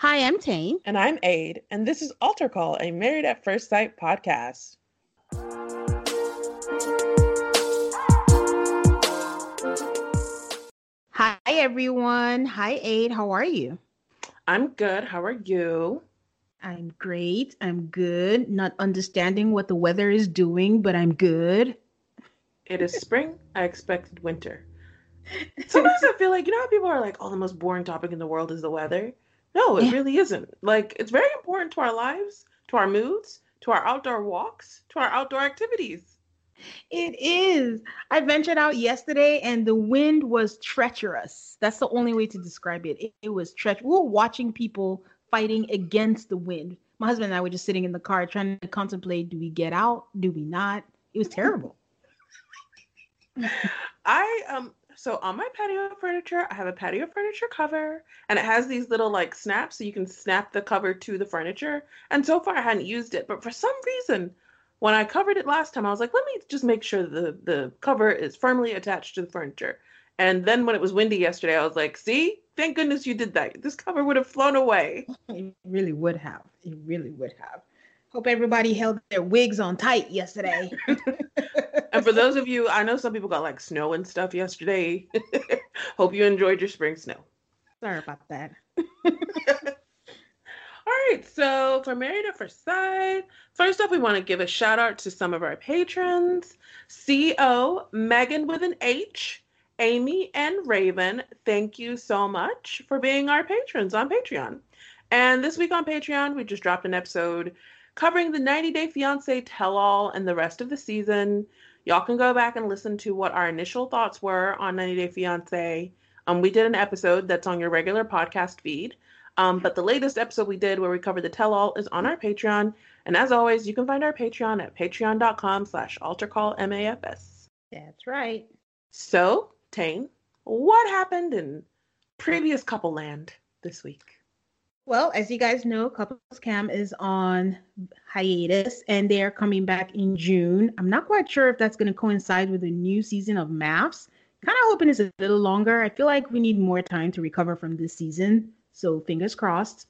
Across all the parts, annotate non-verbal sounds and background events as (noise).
Hi, I'm Tane. And I'm Aid, and this is Altar Call, a Married at First Sight podcast. Hi, everyone. Hi, Aid. How are you? I'm good. How are you? I'm great. I'm good. Not understanding what the weather is doing, but I'm good. It is spring. I expected winter. (laughs) Sometimes I feel like, you know how people are like, oh, the most boring topic in the world is the weather? No, it really isn't. Like, it's very important to our lives, to our moods, to our outdoor walks, to our outdoor activities. It is. I ventured out yesterday and the wind was treacherous. That's the only way to describe it. It, it was treacherous. We were watching people fighting against the wind. My husband and I were just sitting in the car trying to contemplate do we get out? Do we not? It was terrible. (laughs) I um so on my patio furniture, I have a patio furniture cover and it has these little like snaps so you can snap the cover to the furniture. And so far I hadn't used it, but for some reason when I covered it last time, I was like, let me just make sure the the cover is firmly attached to the furniture. And then when it was windy yesterday, I was like, see, thank goodness you did that. This cover would have flown away. (laughs) It really would have. It really would have. Hope everybody held their wigs on tight yesterday. (laughs) and for those of you, I know some people got like snow and stuff yesterday. (laughs) Hope you enjoyed your spring snow. Sorry about that. (laughs) All right, so for Married at First Sight, first up, we want to give a shout out to some of our patrons CO, Megan with an H, Amy, and Raven. Thank you so much for being our patrons on Patreon. And this week on Patreon, we just dropped an episode covering the 90 Day Fiancé tell all and the rest of the season. Y'all can go back and listen to what our initial thoughts were on 90 Day Fiancé. Um, we did an episode that's on your regular podcast feed. Um, but the latest episode we did where we covered the tell all is on our Patreon. And as always, you can find our Patreon at patreon.com slash altarcallmafs. That's right. So, Tane, what happened in previous couple land this week? Well, as you guys know, Couples Cam is on hiatus and they're coming back in June. I'm not quite sure if that's going to coincide with a new season of MAFS. Kind of hoping it's a little longer. I feel like we need more time to recover from this season. So fingers crossed.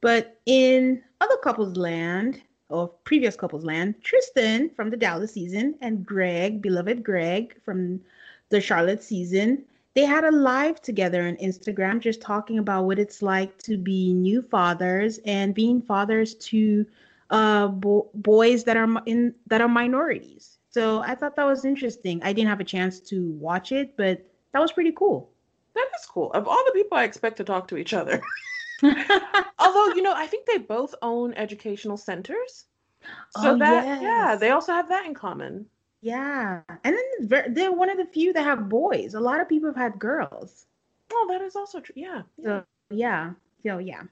But in other couples land, or previous couples land, Tristan from the Dallas season and Greg, beloved Greg from the Charlotte season, they had a live together on Instagram just talking about what it's like to be new fathers and being fathers to uh, bo- boys that are in that are minorities. So I thought that was interesting. I didn't have a chance to watch it, but that was pretty cool. That is cool. Of all the people I expect to talk to each other. (laughs) (laughs) Although, you know, I think they both own educational centers. So oh, that yes. yeah, they also have that in common. Yeah, and then they're one of the few that have boys. A lot of people have had girls. Oh, that is also true. Yeah. So yeah, so yeah.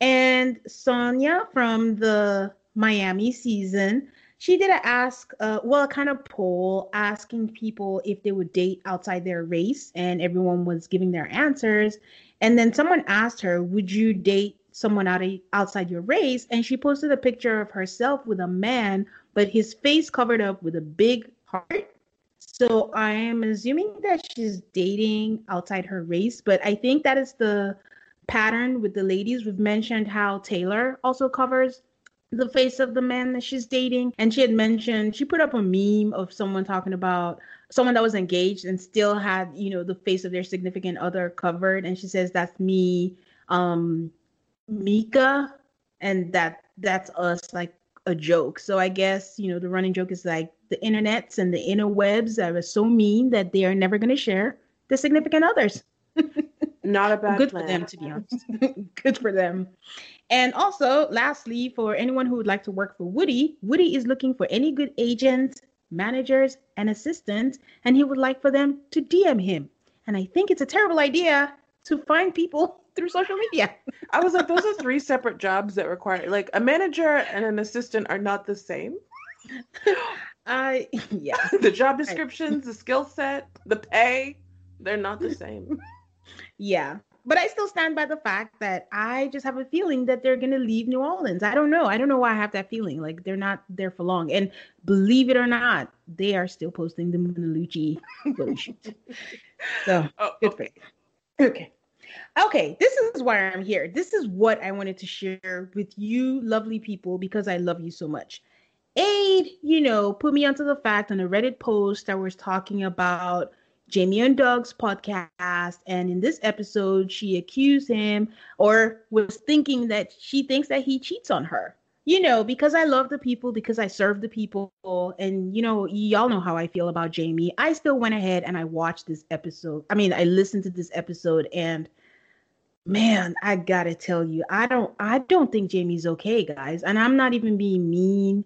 And Sonia from the Miami season, she did a ask, uh, well, a kind of poll asking people if they would date outside their race, and everyone was giving their answers. And then someone asked her, "Would you date someone out of, outside your race?" And she posted a picture of herself with a man, but his face covered up with a big heart. So I am assuming that she's dating outside her race, but I think that is the pattern with the ladies. We've mentioned how Taylor also covers the face of the man that she's dating. And she had mentioned, she put up a meme of someone talking about someone that was engaged and still had, you know, the face of their significant other covered. And she says, that's me, um, Mika. And that that's us like a joke. So I guess, you know, the running joke is like the internets and the interwebs are so mean that they are never going to share the significant others. (laughs) Not a bad Good plan. for them, to be honest. (laughs) Good for them. And also, lastly, for anyone who would like to work for Woody, Woody is looking for any good agents, managers, and assistants, and he would like for them to DM him. And I think it's a terrible idea to find people through social media. (laughs) I was like, those are three separate jobs that require like a manager and an assistant are not the same. (gasps) I yeah. (laughs) the job descriptions, the skill set, the pay, they're not the (laughs) same. Yeah. But I still stand by the fact that I just have a feeling that they're going to leave New Orleans. I don't know. I don't know why I have that feeling. Like they're not there for long. And believe it or not, they are still posting the photo shoot. So Oh, good oh. for you. Okay. Okay. This is why I'm here. This is what I wanted to share with you, lovely people, because I love you so much. Aid, you know, put me onto the fact on a Reddit post that was talking about Jamie and Doug's podcast. And in this episode, she accused him or was thinking that she thinks that he cheats on her. You know, because I love the people, because I serve the people. And, you know, y'all know how I feel about Jamie. I still went ahead and I watched this episode. I mean, I listened to this episode and man i gotta tell you i don't i don't think jamie's okay guys and i'm not even being mean.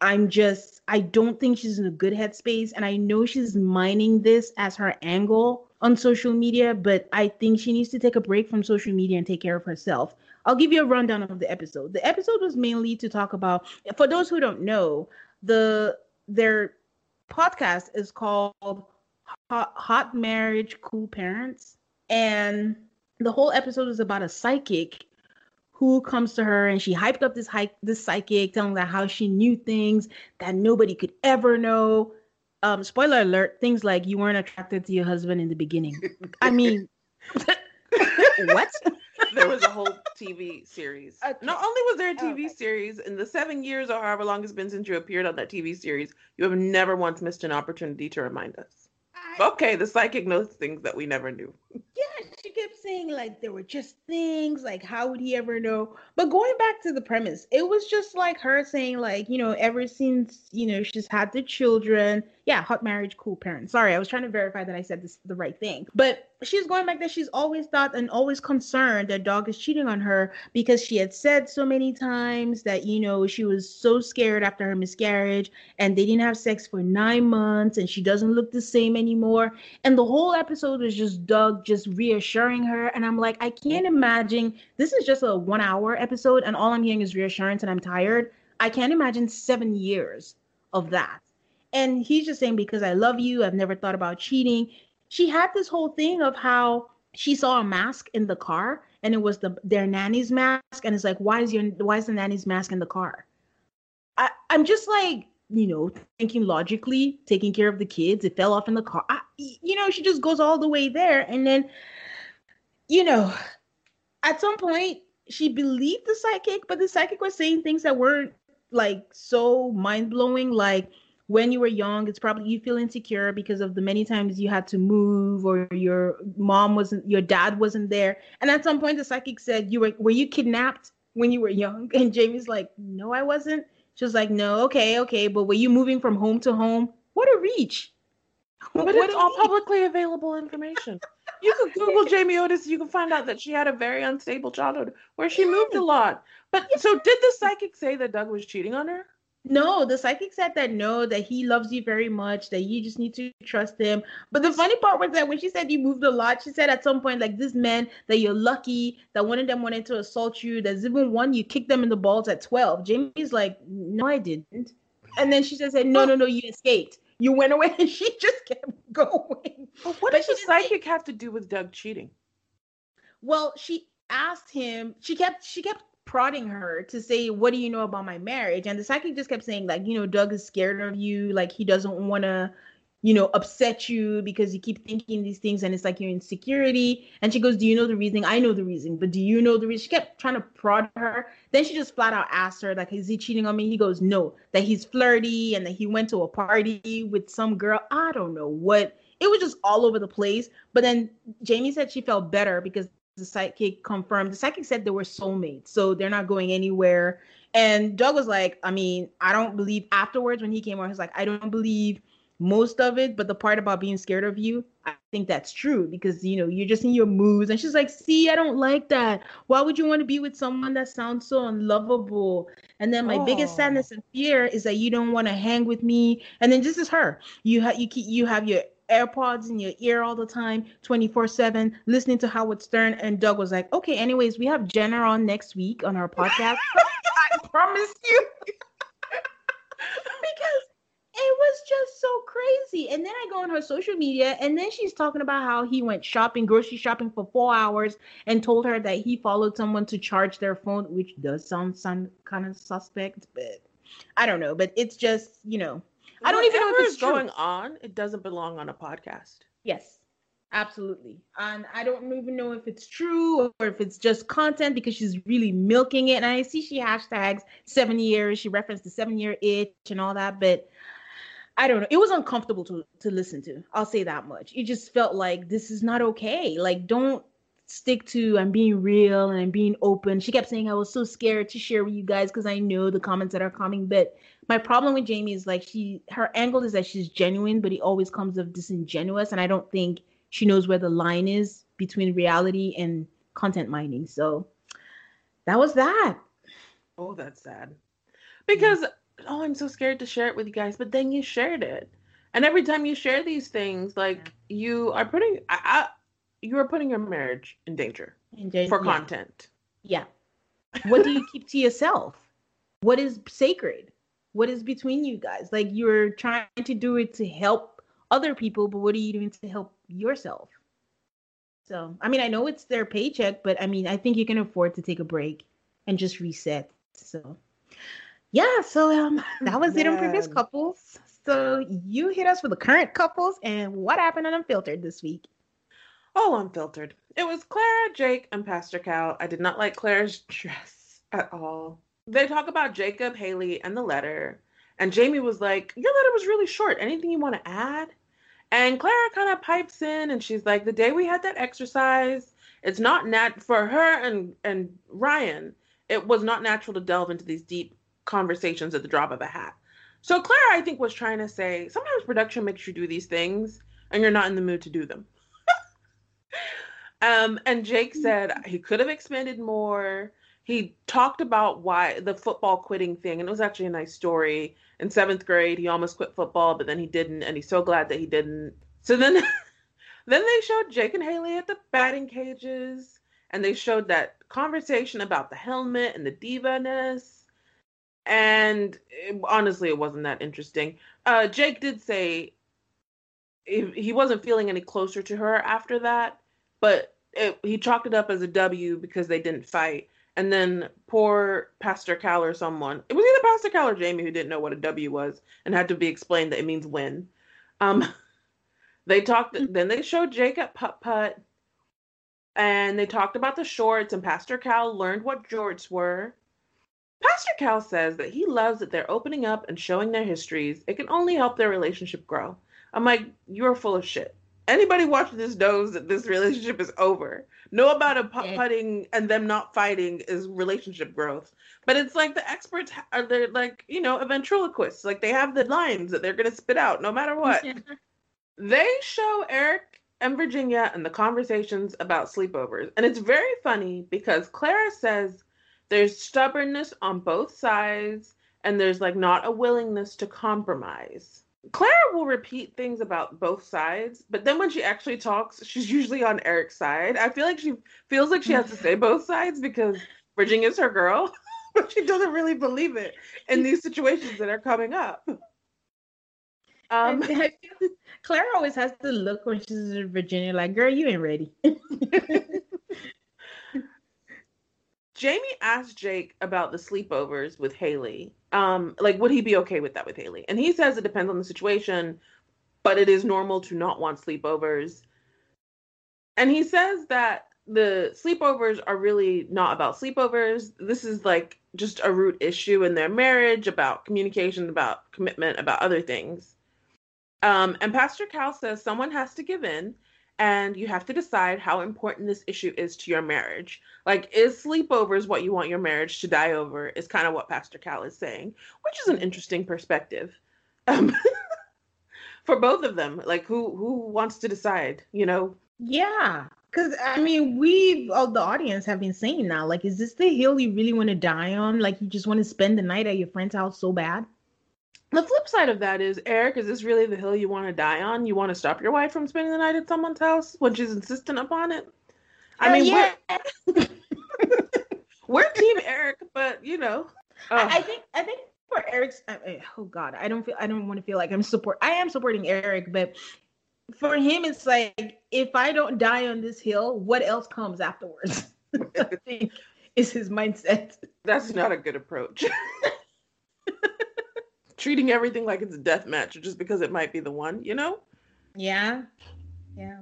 I'm just i don't think she's in a good headspace and i know she's mining this as her angle on social media but i think she needs to take a break from social media and take care of herself. I'll give you a rundown of the episode. The episode was mainly to talk about for those who don't know the their podcast is called hot, hot marriage cool parents and the whole episode is about a psychic who comes to her and she hyped up this hype this psychic telling her how she knew things that nobody could ever know um spoiler alert things like you weren't attracted to your husband in the beginning (laughs) i mean (laughs) what There was a whole TV series. Okay. Not only was there a TV Okay. series in the seven years or however long it's been since you appeared on that TV series, you have never once missed an opportunity to remind us. I- Okay, the psychic knows things that we never knew. yeah, she kept saying like there were just things like how would he ever know? But going back to the premise, it was just like her saying like you know ever since you know she's had the children, yeah, hot marriage, cool parents. Sorry, I was trying to verify that I said this the right thing. But she's going back that she's always thought and always concerned that Doug is cheating on her because she had said so many times that you know she was so scared after her miscarriage and they didn't have sex for nine months and she doesn't look the same anymore and the whole episode was just Doug just reassuring her. And I'm like, I can't imagine this is just a one hour episode, and all I'm hearing is reassurance, and I'm tired. I can't imagine seven years of that. And he's just saying, because I love you, I've never thought about cheating. She had this whole thing of how she saw a mask in the car and it was the their nanny's mask. And it's like, why is your why is the nanny's mask in the car? I, I'm just like, you know, thinking logically, taking care of the kids. It fell off in the car. I, you know, she just goes all the way there. And then, you know, at some point, she believed the psychic, but the psychic was saying things that weren't like so mind blowing. Like when you were young, it's probably you feel insecure because of the many times you had to move or your mom wasn't, your dad wasn't there. And at some point, the psychic said, "You were were you kidnapped when you were young?" (laughs) And Jamie's like, "No, I wasn't." She was like, "No, okay, okay, but were you moving from home to home? What a reach!" (laughs) But What it's all reach. publicly available information. You can Google (laughs) Jamie Otis, you can find out that she had a very unstable childhood where she moved a lot. But so did the psychic say that Doug was cheating on her? No, the psychic said that no, that he loves you very much, that you just need to trust him. But the funny part was that when she said you moved a lot, she said at some point, like this man, that you're lucky, that one of them wanted to assault you, there's even one you kicked them in the balls at 12. Jamie's like, no, I didn't. And then she just said, no, no, no, you escaped. You went away and (laughs) she just kept going. But what but does the psychic have to do with Doug cheating? Well, she asked him, she kept she kept prodding her to say, What do you know about my marriage? And the psychic just kept saying, like, you know, Doug is scared of you, like he doesn't wanna, you know, upset you because you keep thinking these things and it's like your insecurity. And she goes, Do you know the reason? I know the reason, but do you know the reason? She kept trying to prod her. Then she just flat out asked her, like, is he cheating on me? He goes, No, that he's flirty and that he went to a party with some girl. I don't know what it was just all over the place. But then Jamie said she felt better because the psychic confirmed the psychic said they were soulmates so they're not going anywhere. And doug was like i mean i don't believe afterwards when he came on he's like i don't believe most of it but the part about being scared of you i think that's true because you know you're just in your moods. And she's like see i don't like that. Why would you want to be with someone that sounds so unlovable? And then my oh. biggest sadness and fear is that you don't want to hang with me. And then this is her. You have you keep you have your AirPods in your ear all the time, 24 7, listening to Howard Stern. And Doug was like, okay, anyways, we have Jenna on next week on our podcast. (laughs) I promise you. because it was just so crazy. And then I go on her social media, and then she's talking about how he went shopping, grocery shopping for four hours, and told her that he followed someone to charge their phone, which does sound some kind of suspect, but I don't know. But it's just, you know, I don't even know if it's going on. It doesn't belong on a podcast. Yes, absolutely. And I don't even know if it's true or if it's just content because she's really milking it. And I see she hashtags seven years. She referenced the seven year itch and all that, but. I don't know. It was uncomfortable to to listen to. I'll say that much. It just felt like this is not okay. Like don't stick to I'm being real and I'm being open. She kept saying I was so scared to share with you guys because I know the comments that are coming. But my problem with Jamie is like she her angle is that she's genuine, but he always comes of disingenuous, and I don't think she knows where the line is between reality and content mining. So that was that. Oh, that's sad. Because oh, I'm so scared to share it with you guys, but then you shared it. And every time you share these things, like you are putting I, I you are putting your marriage in danger, in danger for yeah. content. Yeah. What do you keep to yourself? What is sacred? What is between you guys? Like you're trying to do it to help other people, but what are you doing to help yourself? So, I mean, I know it's their paycheck, but I mean, I think you can afford to take a break and just reset. So, yeah, so um that was Man. it on previous couples. So, you hit us with the current couples and what happened on Unfiltered this week? All unfiltered. It was Clara, Jake, and Pastor Cal. I did not like Clara's (laughs) dress at all. They talk about Jacob, Haley, and the letter. And Jamie was like, Your letter was really short. Anything you want to add? And Clara kind of pipes in and she's like, The day we had that exercise, it's not nat for her and, and Ryan, it was not natural to delve into these deep conversations at the drop of a hat. So Clara, I think, was trying to say sometimes production makes you do these things and you're not in the mood to do them. Um, and Jake said he could have expanded more. He talked about why the football quitting thing, and it was actually a nice story. In seventh grade, he almost quit football, but then he didn't, and he's so glad that he didn't. So then, (laughs) then they showed Jake and Haley at the batting cages, and they showed that conversation about the helmet and the diva-ness. And it, honestly, it wasn't that interesting. Uh, Jake did say he wasn't feeling any closer to her after that, but it, he chalked it up as a W because they didn't fight. And then poor Pastor Cal or someone, it was either Pastor Cal or Jamie who didn't know what a W was and had to be explained that it means win. Um, (laughs) they talked, mm. then they showed Jake at putt putt and they talked about the shorts and Pastor Cal learned what jorts were. Pastor Cal says that he loves that they're opening up and showing their histories. It can only help their relationship grow. I'm like, you're full of shit. Anybody watching this knows that this relationship is over. Know about a putting and them not fighting is relationship growth. But it's like the experts are they're like, you know, a ventriloquist. Like they have the lines that they're gonna spit out no matter what. they show Eric and Virginia and the conversations about sleepovers. And it's very funny because Clara says there's stubbornness on both sides and there's like not a willingness to compromise. Clara will repeat things about both sides, but then when she actually talks, she's usually on Eric's side. I feel like she feels like she has to say (laughs) both sides because Virginia's her girl, (laughs) but she doesn't really believe it in these situations that are coming up. Um, (laughs) Clara always has to look when she's in Virginia, like, girl, you ain't ready. Jamie asked Jake about the sleepovers with Haley. Um, like, would he be okay with that with Haley? And he says it depends on the situation, but it is normal to not want sleepovers. And he says that the sleepovers are really not about sleepovers. This is like just a root issue in their marriage about communication, about commitment, about other things. Um, and Pastor Cal says someone has to give in and you have to decide how important this issue is to your marriage. Like, is sleepovers what you want your marriage to die over? Is kind of what Pastor Cal is saying, which is an interesting perspective um, (laughs) for both of them. Like, who who wants to decide? You know? Yeah, because I mean, we all the audience have been saying now, like, is this the hill you really want to die on? Like, you just want to spend the night at your friend's house so bad? The flip side of that is, Eric, is this really the hill you want to die on? You want to stop your wife from spending the night at someone's house when she's insistent upon it? I mean, yeah. we're, (laughs) we're team Eric, but you know, I think I think for Eric's, I, oh God, I don't feel I don't want to feel like I'm support. I am supporting Eric, but for him, it's like if I don't die on this hill, what else comes afterwards? (laughs) I think is his mindset. That's not a good approach (laughs) treating everything like it's a death match just because it might be the one, you know? Yeah. Yeah.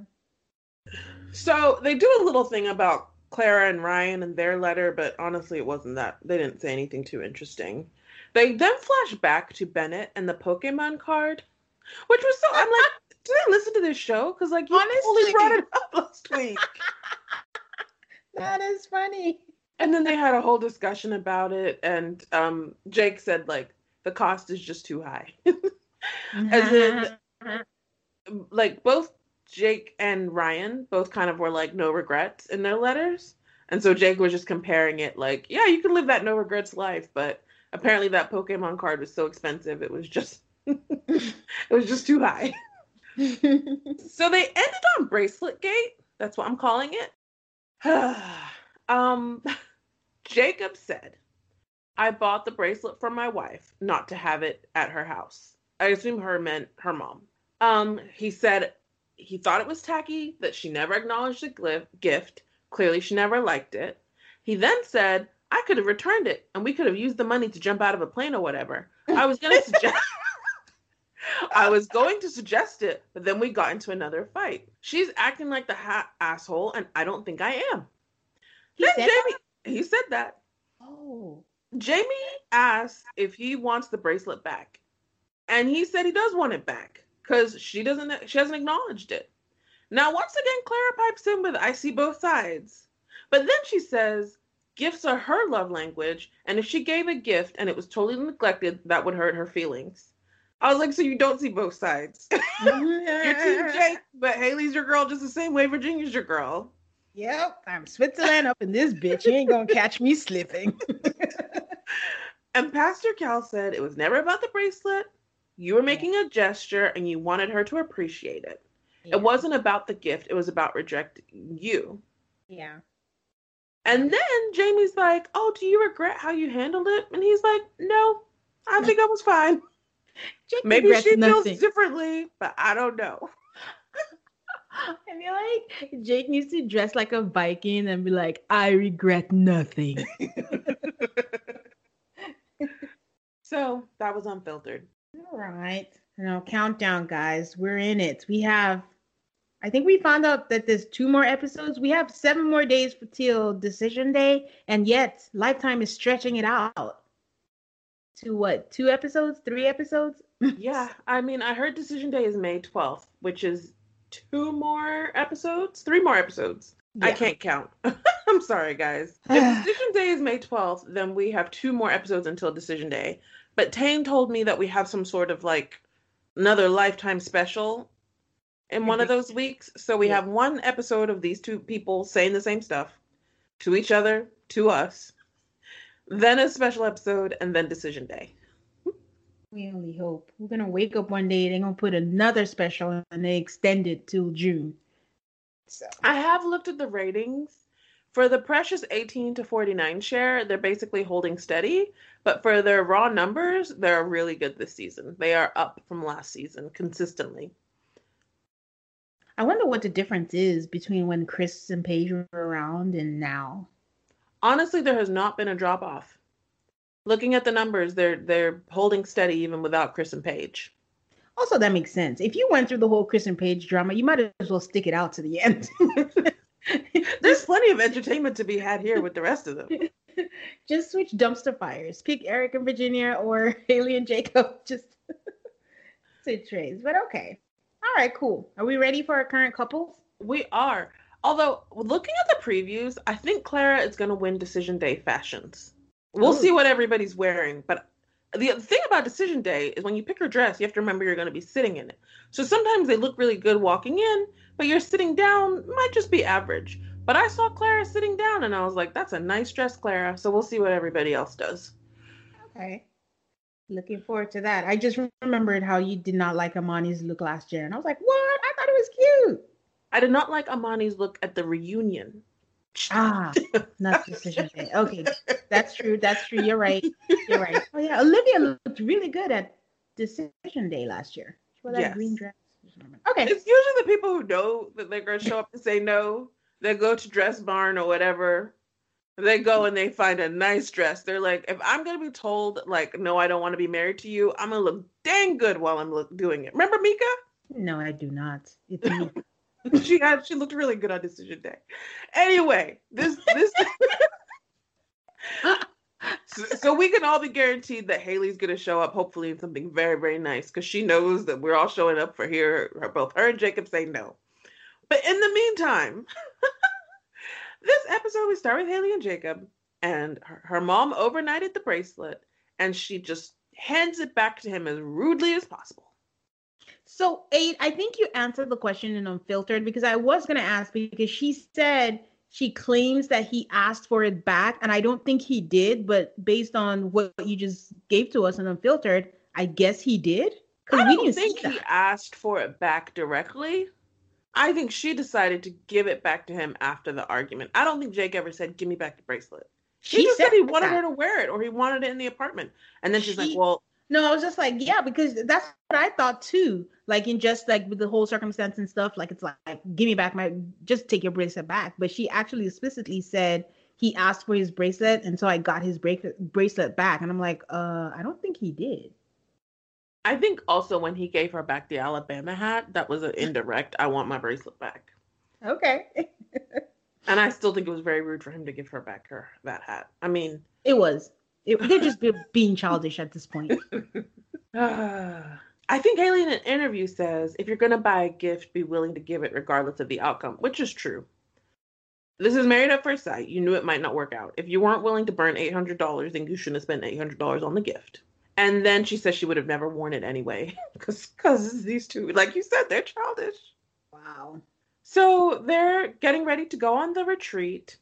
So they do a little thing about Clara and Ryan and their letter, but honestly, it wasn't that. They didn't say anything too interesting. They then flash back to Bennett and the Pokemon card, which was so. I'm like, (laughs) did I listen to this show? Because like you Honestly. only brought it up last week. (laughs) that is funny. And then they had a whole discussion about it, and um, Jake said like the cost is just too high. (laughs) As in, like both Jake and Ryan both kind of were like no regrets in their letters. And so Jake was just comparing it like, yeah, you can live that no regrets life, but apparently that Pokemon card was so expensive it was just (laughs) it was just too high. (laughs) so they ended on bracelet gate. That's what I'm calling it. (sighs) um Jacob said I bought the bracelet for my wife, not to have it at her house. I assume her meant her mom. Um, he said he thought it was tacky that she never acknowledged the gift. Clearly, she never liked it. He then said, I could have returned it and we could have used the money to jump out of a plane or whatever. I was going (laughs) to suggest. I was going to suggest it, but then we got into another fight. She's acting like the ha- asshole, and I don't think I am. He then Jamie, that? he said that. Oh. Jamie asked if he wants the bracelet back, and he said he does want it back because she doesn't. She hasn't acknowledged it. Now, once again, Clara pipes in with "I see both sides," but then she says gifts are her love language, and if she gave a gift and it was totally neglected, that would hurt her feelings. I was like, so you don't see both sides. (laughs) You're Team (laughs) Jake, but Haley's your girl just the same way Virginia's your girl. Yep, I'm Switzerland up in this bitch. You ain't gonna catch me slipping. (laughs) and Pastor Cal said it was never about the bracelet. You were making a gesture and you wanted her to appreciate it. Yeah. It wasn't about the gift, it was about rejecting you. Yeah. And then Jamie's like, Oh, do you regret how you handled it? And he's like, No, I think I was fine. (laughs) Maybe she feels differently, but I don't know. (laughs) I feel like Jake needs to dress like a Viking and be like, I regret nothing. (laughs) so that was unfiltered. All right. Now, countdown, guys. We're in it. We have, I think we found out that there's two more episodes. We have seven more days for till decision day, and yet Lifetime is stretching it out to what? Two episodes? Three episodes? (laughs) yeah. I mean, I heard decision day is May 12th, which is two more episodes, three more episodes. Yeah. I can't count. (laughs) I'm sorry, guys. (sighs) if decision day is May 12th, then we have two more episodes until decision day. But Tane told me that we have some sort of like another lifetime special in one of mhm. those weeks. So we yeah. have one episode of these two people saying the same stuff to each other, to us, then a special episode, and then decision day. We only hope. We're gonna wake up one day. They're gonna put another special and they extend it till June. So I have looked at the ratings. For the Precious 18 to 49 share, they're basically holding steady. But for their raw numbers, they're really good this season. They are up from last season consistently. I wonder what the difference is between when Chris and Paige were around and now. Honestly, there has not been a drop off. Looking at the numbers, they're they're holding steady even without Chris and Paige. Also, that makes sense. If you went through the whole Chris and Paige drama, you might as well stick it out to the end. (laughs) There's plenty of entertainment to be had here with the rest of them. (laughs) Just switch dumpster fires. Pick Eric and Virginia or (laughs) Haley and Jacob. Just switch trays. But okay. All right, cool. Are we ready for our current couples? We are. Although looking at the previews, I think Clara is going to win Decision Day fashions. We'll Ooh. see what everybody's wearing, but the thing about Decision Day is when you pick your dress, you have to remember you're going to be sitting in it. So sometimes they look really good walking in, but you're sitting down might just be average. But I saw Clara sitting down and I was like, that's a nice dress, Clara. So we'll see what everybody else does. Okay. Looking forward to that. I just remembered how you did not like Amani's look last year. And I was like, what? I thought it was cute. I did not like Amani's look at the reunion. Ah, not decision day. Okay, that's true. That's true. You're right. You're right. (laughs) Oh yeah, Olivia looked really good at decision day last year. She wore that green dress. Okay. It's usually the people who know that they're going to show up and say no. They go to Dress Barn or whatever. They go and they find a nice dress. They're like, if I'm going to be told, like, no, I don't want to be married to you, I'm going to look dang good while I'm look, doing it. Remember Mika? No, I do not. It's. She had she looked really good on decision day. Anyway, this this (laughs) so, so we can all be guaranteed that Haley's gonna show up hopefully in something very very nice because she knows that we're all showing up for here. Her, both her and Jacob say no. But in the meantime, (laughs) this episode we start with Haley and Jacob, and her, her mom overnighted the bracelet, and she just hands it back to him as rudely as possible. So, eight, I think you answered the question in Unfiltered because I was going to ask because she said she claims that he asked for it back, and I don't think he did. But based on what you just gave to us in Unfiltered, I guess he did. I we don't think he asked for it back directly. I think she decided to give it back to him after the argument. I don't think Jake ever said, "Give me back the bracelet." He She just said he wanted that. her to wear it, or he wanted it in the apartment. And then she's like, "Well, No, I was just like, yeah, because that's what I thought too. Like in just like with the whole circumstance and stuff, like it's like, give me back my, just take your bracelet back. But she actually explicitly said he asked for his bracelet, and so I got his bracelet bracelet back. And I'm like, uh, I don't think he did. I think also when he gave her back the Alabama hat, that was an indirect. I want my bracelet back." Okay, And I still think it was very rude for him to give her back her that hat. I mean, it was. It, they're just be- being childish at this point. (laughs) I think Haley in an interview says, if you're going to buy a gift, be willing to give it regardless of the outcome, which is true. This is married at first sight. You knew it might not work out. If you weren't willing to burn $800, then you shouldn't have spent $800 on the gift. And then she says she would have never worn it anyway. (laughs) Because these two, like you said, they're childish. Wow. So they're getting ready to go on the retreat.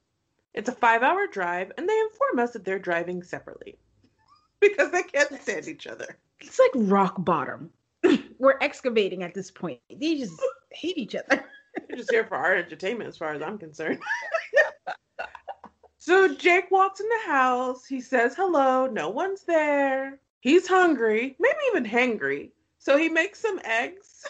It's a five hour drive, and they inform us that they're driving separately (laughs) because they can't stand each other. It's like rock bottom. (clears throat) We're excavating at this point. They just hate each other. (laughs) They're just here for our entertainment, as far as I'm concerned. (laughs) so Jake walks in the house. He says hello. No one's there. He's hungry, maybe even hangry. So he makes some eggs.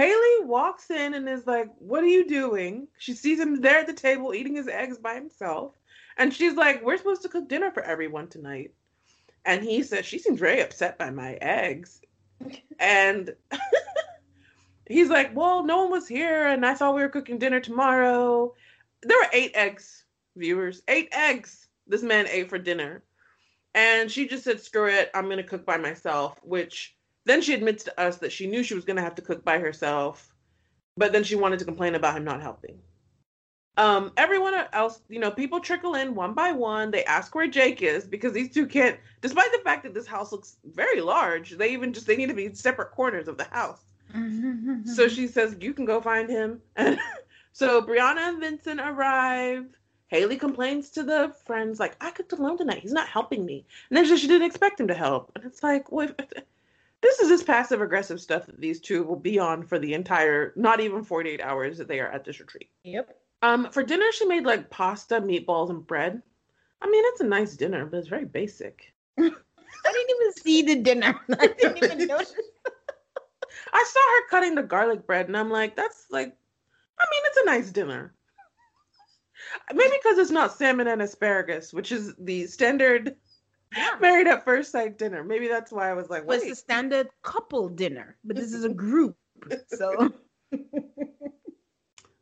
Haley walks in and is like, What are you doing? She sees him there at the table eating his eggs by himself. And she's like, We're supposed to cook dinner for everyone tonight. And he says, She seems very upset by my eggs. And (laughs) he's like, Well, no one was here, and I thought we were cooking dinner tomorrow. There were eight eggs, viewers. Eight eggs this man ate for dinner. And she just said, Screw it, I'm going to cook by myself, which then she admits to us that she knew she was going to have to cook by herself, but then she wanted to complain about him not helping. Um, everyone else, you know, people trickle in one by one. They ask where Jake is because these two can't, despite the fact that this house looks very large, they even just, they need to be in separate corners of the house. (laughs) So she says, You can go find him. And (laughs) so Brianna and Vincent arrive. Haley complains to the friends, like, I cooked alone tonight. He's not helping me. And then she, she didn't expect him to help. And it's like, well, this is this passive aggressive stuff that these two will be on for the entire, not even 48 hours that they are at this retreat. Yep. Um, for dinner, she made like pasta, meatballs, and bread. I mean, it's a nice dinner, but it's very basic. (laughs) I didn't even see the dinner. (laughs) I didn't even (laughs) notice. I saw her cutting the garlic bread, and I'm like, that's like, I mean, it's a nice dinner. Maybe because it's not salmon and asparagus, which is the standard Yeah. married at first sight dinner. Maybe that's why I was like, Well, it's wait. a standard couple dinner, but this is a (laughs) group. So (laughs)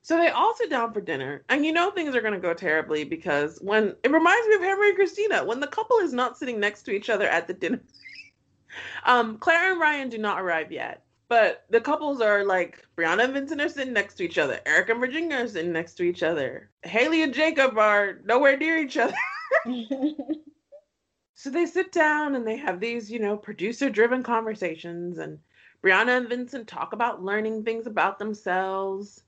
So they all sit down for dinner, and you know things are going to go terribly because when it reminds me of Henry and Christina, when the couple is not sitting next to each other at the dinner. (laughs) um, Claire and Ryan do not arrive yet, but the couples are like Brianna and Vincent are sitting next to each other. Eric and Virginia are sitting next to each other. Haley and Jacob are nowhere near each other. So they sit down and they have these, you know, producer driven conversations. And Brianna and Vincent talk about learning things about themselves.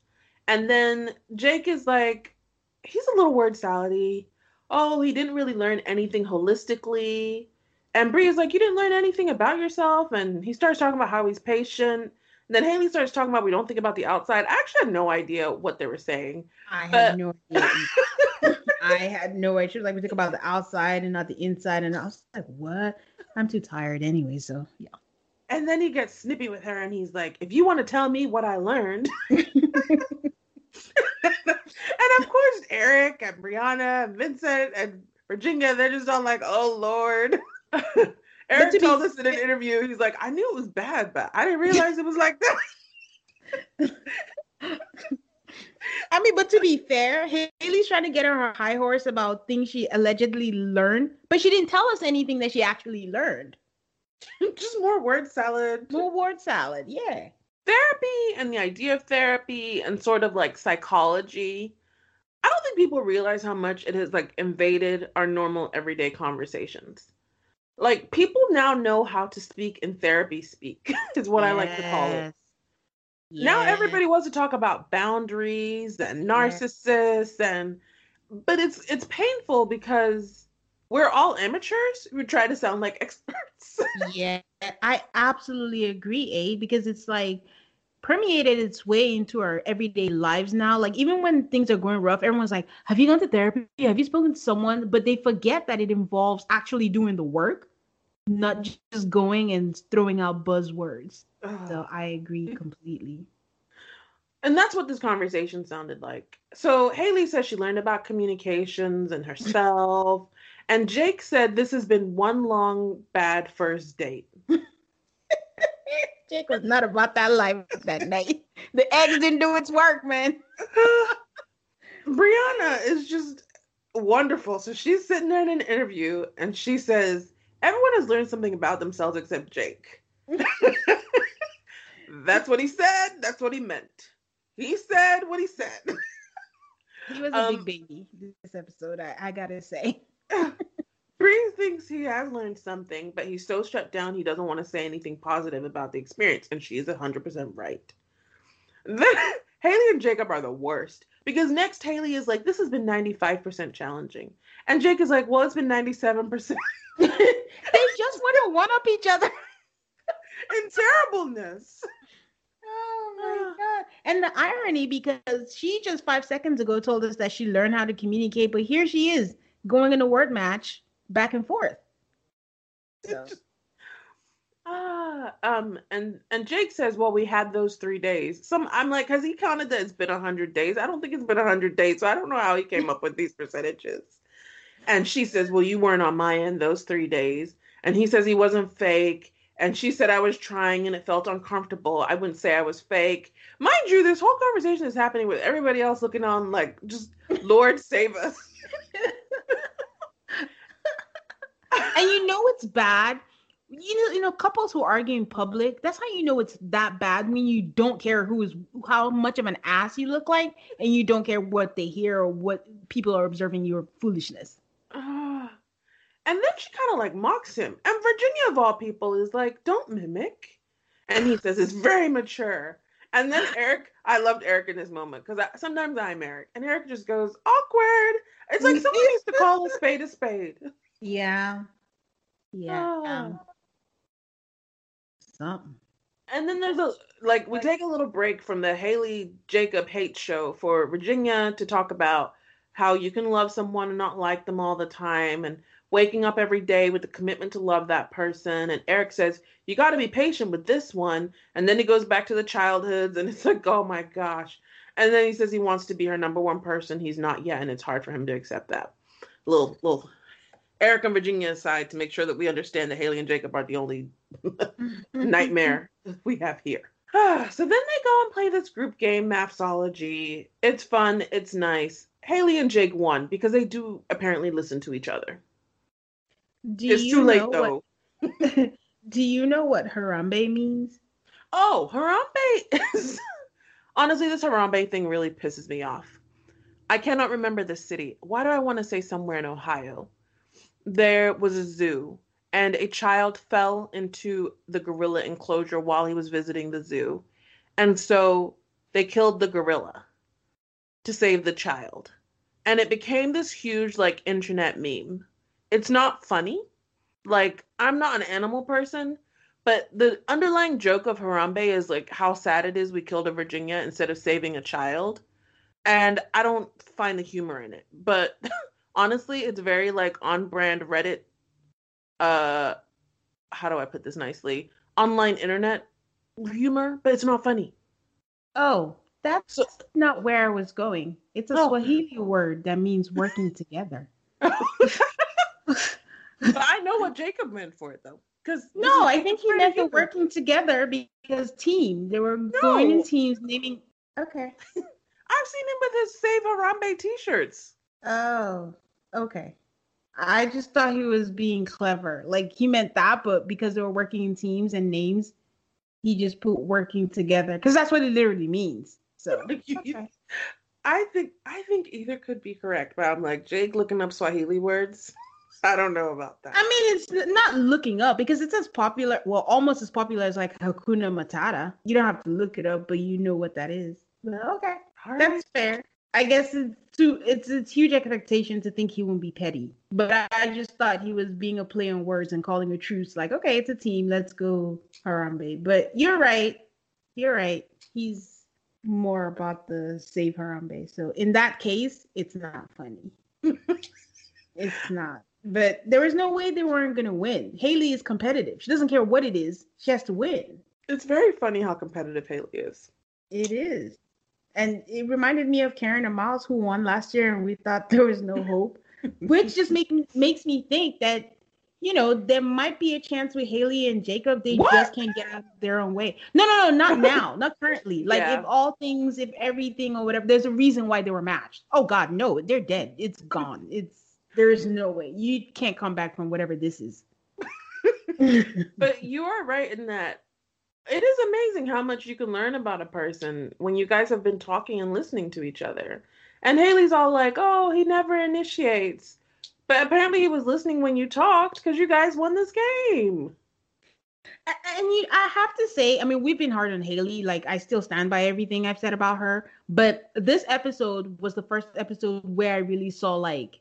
And then Jake is like, he's a little word salady. Oh, he didn't really learn anything holistically. And Brie is like, you didn't learn anything about yourself. And he starts talking about how he's patient. And then Haley starts talking about we don't think about the outside. I actually had no idea what they were saying. I had no (laughs) idea. I had no idea. She was like, we think about the outside and not the inside. And I was like, what? I'm too tired anyway. So, yeah. And then he gets snippy with her and he's like, if you want to tell me what I learned. (laughs) and of course, Eric and Brianna and Vincent and Virginia, they're just all like, oh Lord. (laughs) Eric to be told us in an interview, he's like, I knew it was bad, but I didn't realize it was like that. (laughs) I mean, but to be fair, Haley's trying to get on her high horse about things she allegedly learned, but she didn't tell us anything that she actually learned. (laughs) just more word salad. More word salad. Yeah. Therapy and the idea of therapy and sort of like psychology. I don't think people realize how much it has like invaded our normal everyday conversations. Like people now know how to speak in therapy speak, (laughs) is what I like to call it. Yes. Now everybody wants to talk about boundaries and narcissists and but it's it's painful because we're all amateurs who try to sound like (laughs) experts. yeah, I absolutely agree, A, because it's like permeated its way into our everyday lives now. Like even when things are going rough, everyone's like, "Have you gone to therapy? Have you spoken to someone?" But they forget that it involves actually doing the work, not just going and throwing out buzzwords. So I agree mm-hmm. completely. And that's what this conversation sounded like. So Haley says she learned about communications and herself. And Jake said this has been one long bad first date. (laughs) Jake was not about that life that night. (laughs) The eggs didn't do its work, man. (laughs) Brianna is just wonderful. So she's sitting there in an interview and she says, Everyone has learned something about themselves except Jake. (laughs) That's what he said. That's what he meant. He said what he said. He was a Um, big baby this episode, I, I gotta say. (laughs) Bree thinks he has learned something, but he's so shut down he doesn't want to say anything positive about the experience, and she is 100% right. Then (laughs) Haley and Jacob are the worst because next Haley is like, This has been 95% challenging. And Jake is like, Well, it's been 97% (laughs) they just want to one up each other. (laughs) in terribleness. Oh my (sighs) god. And the irony because she just five seconds ago told us that she learned how to communicate, but here she is going in a word match back and forth. So Ah, um, and and Jake says, "Well, we had those three days." Some, I'm like, has he counted that it's been hundred days? I don't think it's been hundred days, so I don't know how he came up with these percentages. And she says, "Well, you weren't on my end those three days." And he says he wasn't fake. And she said I was trying and it felt uncomfortable. I wouldn't say I was fake. Mind you, this whole conversation is happening with everybody else looking on like, just Lord save us. (laughs) and you know it's bad. You know, you know, couples who argue in public, that's how you know it's that bad when you don't care who is how much of an ass you look like, and you don't care what they hear or what people are observing your foolishness. (sighs) And then she kind of like mocks him. And Virginia, of all people, is like, don't mimic. And he says, it's very mature. And then Eric, I loved Eric in this moment because sometimes I'm Eric, and Eric just goes awkward. It's like someone used to call a spade a spade. Yeah. Yeah. Ah. Something. And then there's a like we take a little break from the Haley Jacob hate show for Virginia to talk about how you can love someone and not like them all the time and waking up every day with the commitment to love that person. And Eric says, You got to be patient with this one. And then he goes back to the childhoods and it's (laughs) like, Oh my gosh. And then he says he wants to be her number one person. He's not yet. And it's hard for him to accept that. Little, little Eric and Virginia aside to make sure that we understand that Haley and Jacob are the only (laughs) nightmare (laughs) we have here. (sighs) so then they go and play this group game, Mathsology. It's fun, it's nice. Haley and Jake won because they do apparently listen to each other. Do it's you too late though. What, (laughs) do you know what Harambe means? Oh, Harambe is (laughs) honestly this Harambe thing really pisses me off. I cannot remember the city. Why do I want to say somewhere in Ohio? There was a zoo and a child fell into the gorilla enclosure while he was visiting the zoo. And so they killed the gorilla to save the child. And it became this huge like internet meme. It's not funny. Like I'm not an animal person, but the underlying joke of Harambe is like how sad it is we killed a Virginia instead of saving a child. And I don't find the humor in it. But (laughs) honestly, it's very like on brand Reddit uh how do I put this nicely? Online internet humor, but it's not funny. Oh, that's So- not where I was going. It's a Oh. Swahili word that means working together. (laughs) (laughs) But I know what Jacob meant for it though. Because No, I think he meant the working together because team. They were going in teams, naming. Okay. (laughs) I've seen him with his Save Harambe t-shirts. Oh, okay. I just thought he was being clever. Like he meant that, but because they were working in teams and names, he just put working together because that's what it literally means. So (laughs) okay. (laughs) I think I think either could be correct, but I'm like Jake looking up Swahili words. (laughs) I don't know about that. I mean, it's not looking up because it's as popular, well, almost as popular as like Hakuna Matata. You don't have to look it up, but you know what that is. Okay, All right. that's fair. I guess it's too it's it's huge expectation to think he won't be petty. But I, I just thought he was being a play on words and calling a truce. Like, okay, it's a team, let's go Harambe. But you're right, you're right. He's more about the save Harambe. So in that case, it's not funny. (laughs) it's not. But there was no way they weren't gonna win. Haley is competitive. She doesn't care what it is. She has to win. It's very funny how competitive Haley is. It is. And it reminded me of Karen and Miles who won last year and we thought there was no hope. Which just make, makes me think that, you know, there might be a chance with Haley and Jacob. They What? just can't get out of their own way. No, no, no, not (laughs) now. not currently. Like Yeah. if all things, if everything or whatever, there's a reason why they were matched. Oh God, no, they're dead. It's gone. It's there is no way. You can't come back from whatever this is. (laughs) But you are right in that it is amazing how much you can learn about a person when you guys have been talking and listening to each other. And Haley's all like, "Oh, he never initiates." But apparently he was listening when you talked because you guys won this game. And you, I have to say, I mean, we've been hard on Haley. Like, I still stand by everything I've said about her. But this episode was the first episode where I really saw like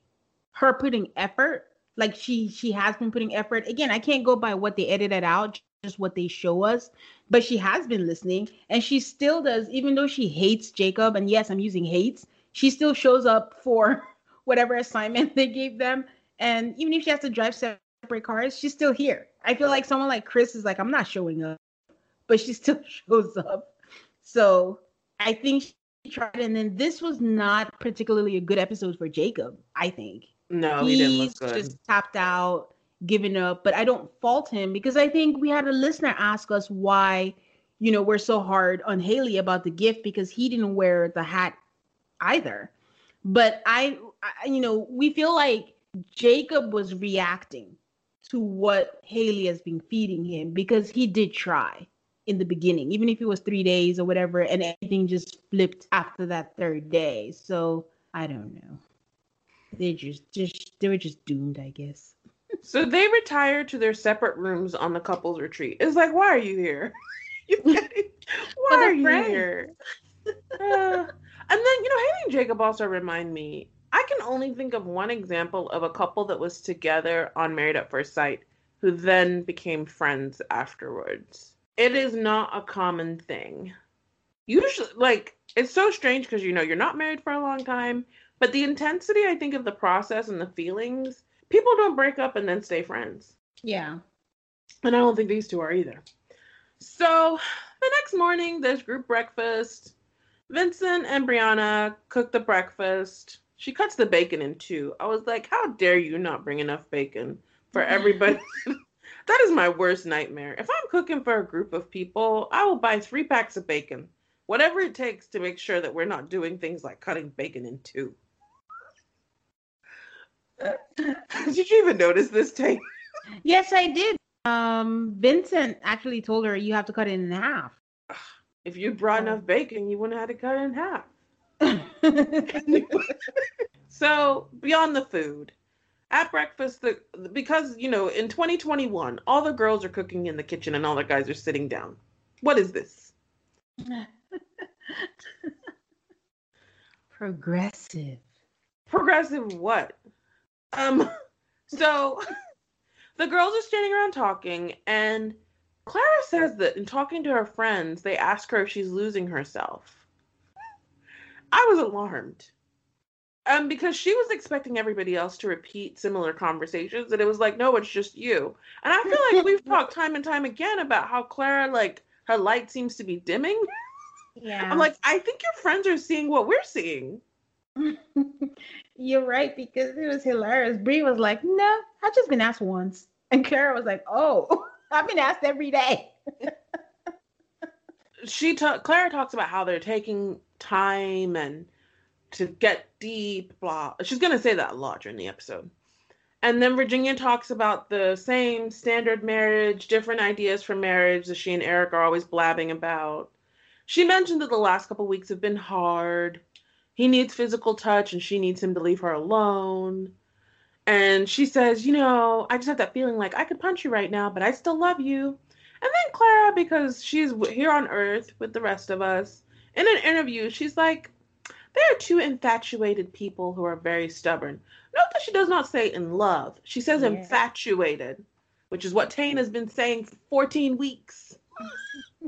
her putting effort. Like she she has been putting effort. Again, I can't go by what they edited out, just what they show us. But she has been listening, and she still does, even though she hates Jacob. And yes, I'm using hates. She still shows up for whatever assignment (laughs) they gave them. And even if she has to drive separate cars, she's still here. I feel like someone like Chris is like, I'm not showing up, (laughs) but she still (laughs) shows up. So I think she tried. And then this was not particularly a good episode for Jacob, I think. No, he didn't look good. just tapped out, giving up. But I don't fault him because I think we had a listener ask us why, you know, we're so hard on Haley about the gift because he didn't wear the hat either. But I, I you know, we feel like Jacob was reacting to what Haley has been feeding him because he did try in the beginning, even if it was three days or whatever, and everything just flipped after that third day. So I don't know. They just just they were just doomed, I guess. So they retired to their separate rooms on the couples retreat. It's like, why are you here? (laughs) Why are you here? uh, and then you know, Haley and Jacob also remind me. I can only think of one example of a couple that was together on Married at First Sight who then became friends afterwards. It is not a common thing. Usually, like, it's so strange because you know you're not married for a long time, but the intensity, I think, of the process and the feelings, people don't break up and then stay friends. Yeah. And I don't think these two are either. So the next morning, there's group breakfast. Vincent and Brianna cook the breakfast. She cuts the bacon in two. I was like, how dare you not bring enough bacon for everybody? (laughs) (laughs) that is my worst nightmare. If I'm cooking for a group of people, I will buy three packs of bacon, whatever it takes to make sure that we're not doing things like cutting bacon in two. (laughs) did you even notice this, tape? Yes, I did. Um, Vincent actually told her you have to cut it in half. If you brought enough bacon, you wouldn't have to cut it in half. So beyond the food, at breakfast, the because you know in 2021, all the girls are cooking in the kitchen and all the guys are sitting down. What is this? (laughs) Progressive. Progressive what? Um, (laughs) so (laughs) the girls are standing around talking, and Clara says that in talking to her friends, they ask her if she's losing herself. I was alarmed. Um, because she was expecting everybody else to repeat similar conversations, and it was like, no, it's just you. And I feel like we've talked time and time again about how Clara, like, her light seems to be dimming. Yeah. I'm like, I think your friends are seeing what we're seeing. (laughs) You're right because it was hilarious. Brie was like, "No, I've just been asked once," and Clara was like, "Oh, (laughs) I've been asked every day." (laughs) she ta- Clara talks about how they're taking time and to get deep. Blah. She's gonna say that a lot during the episode. And then Virginia talks about the same standard marriage, different ideas for marriage that she and Eric are always blabbing about. She mentioned that the last couple weeks have been hard he needs physical touch and she needs him to leave her alone. And she says, You know, I just have that feeling like I could punch you right now, but I still love you. And then Clara, because she's here on Earth with the rest of us, in an interview, she's like, There are two infatuated people who are very stubborn. Note that she does not say in love, she says yeah. infatuated, which is what Tane has been saying for 14 weeks. (laughs)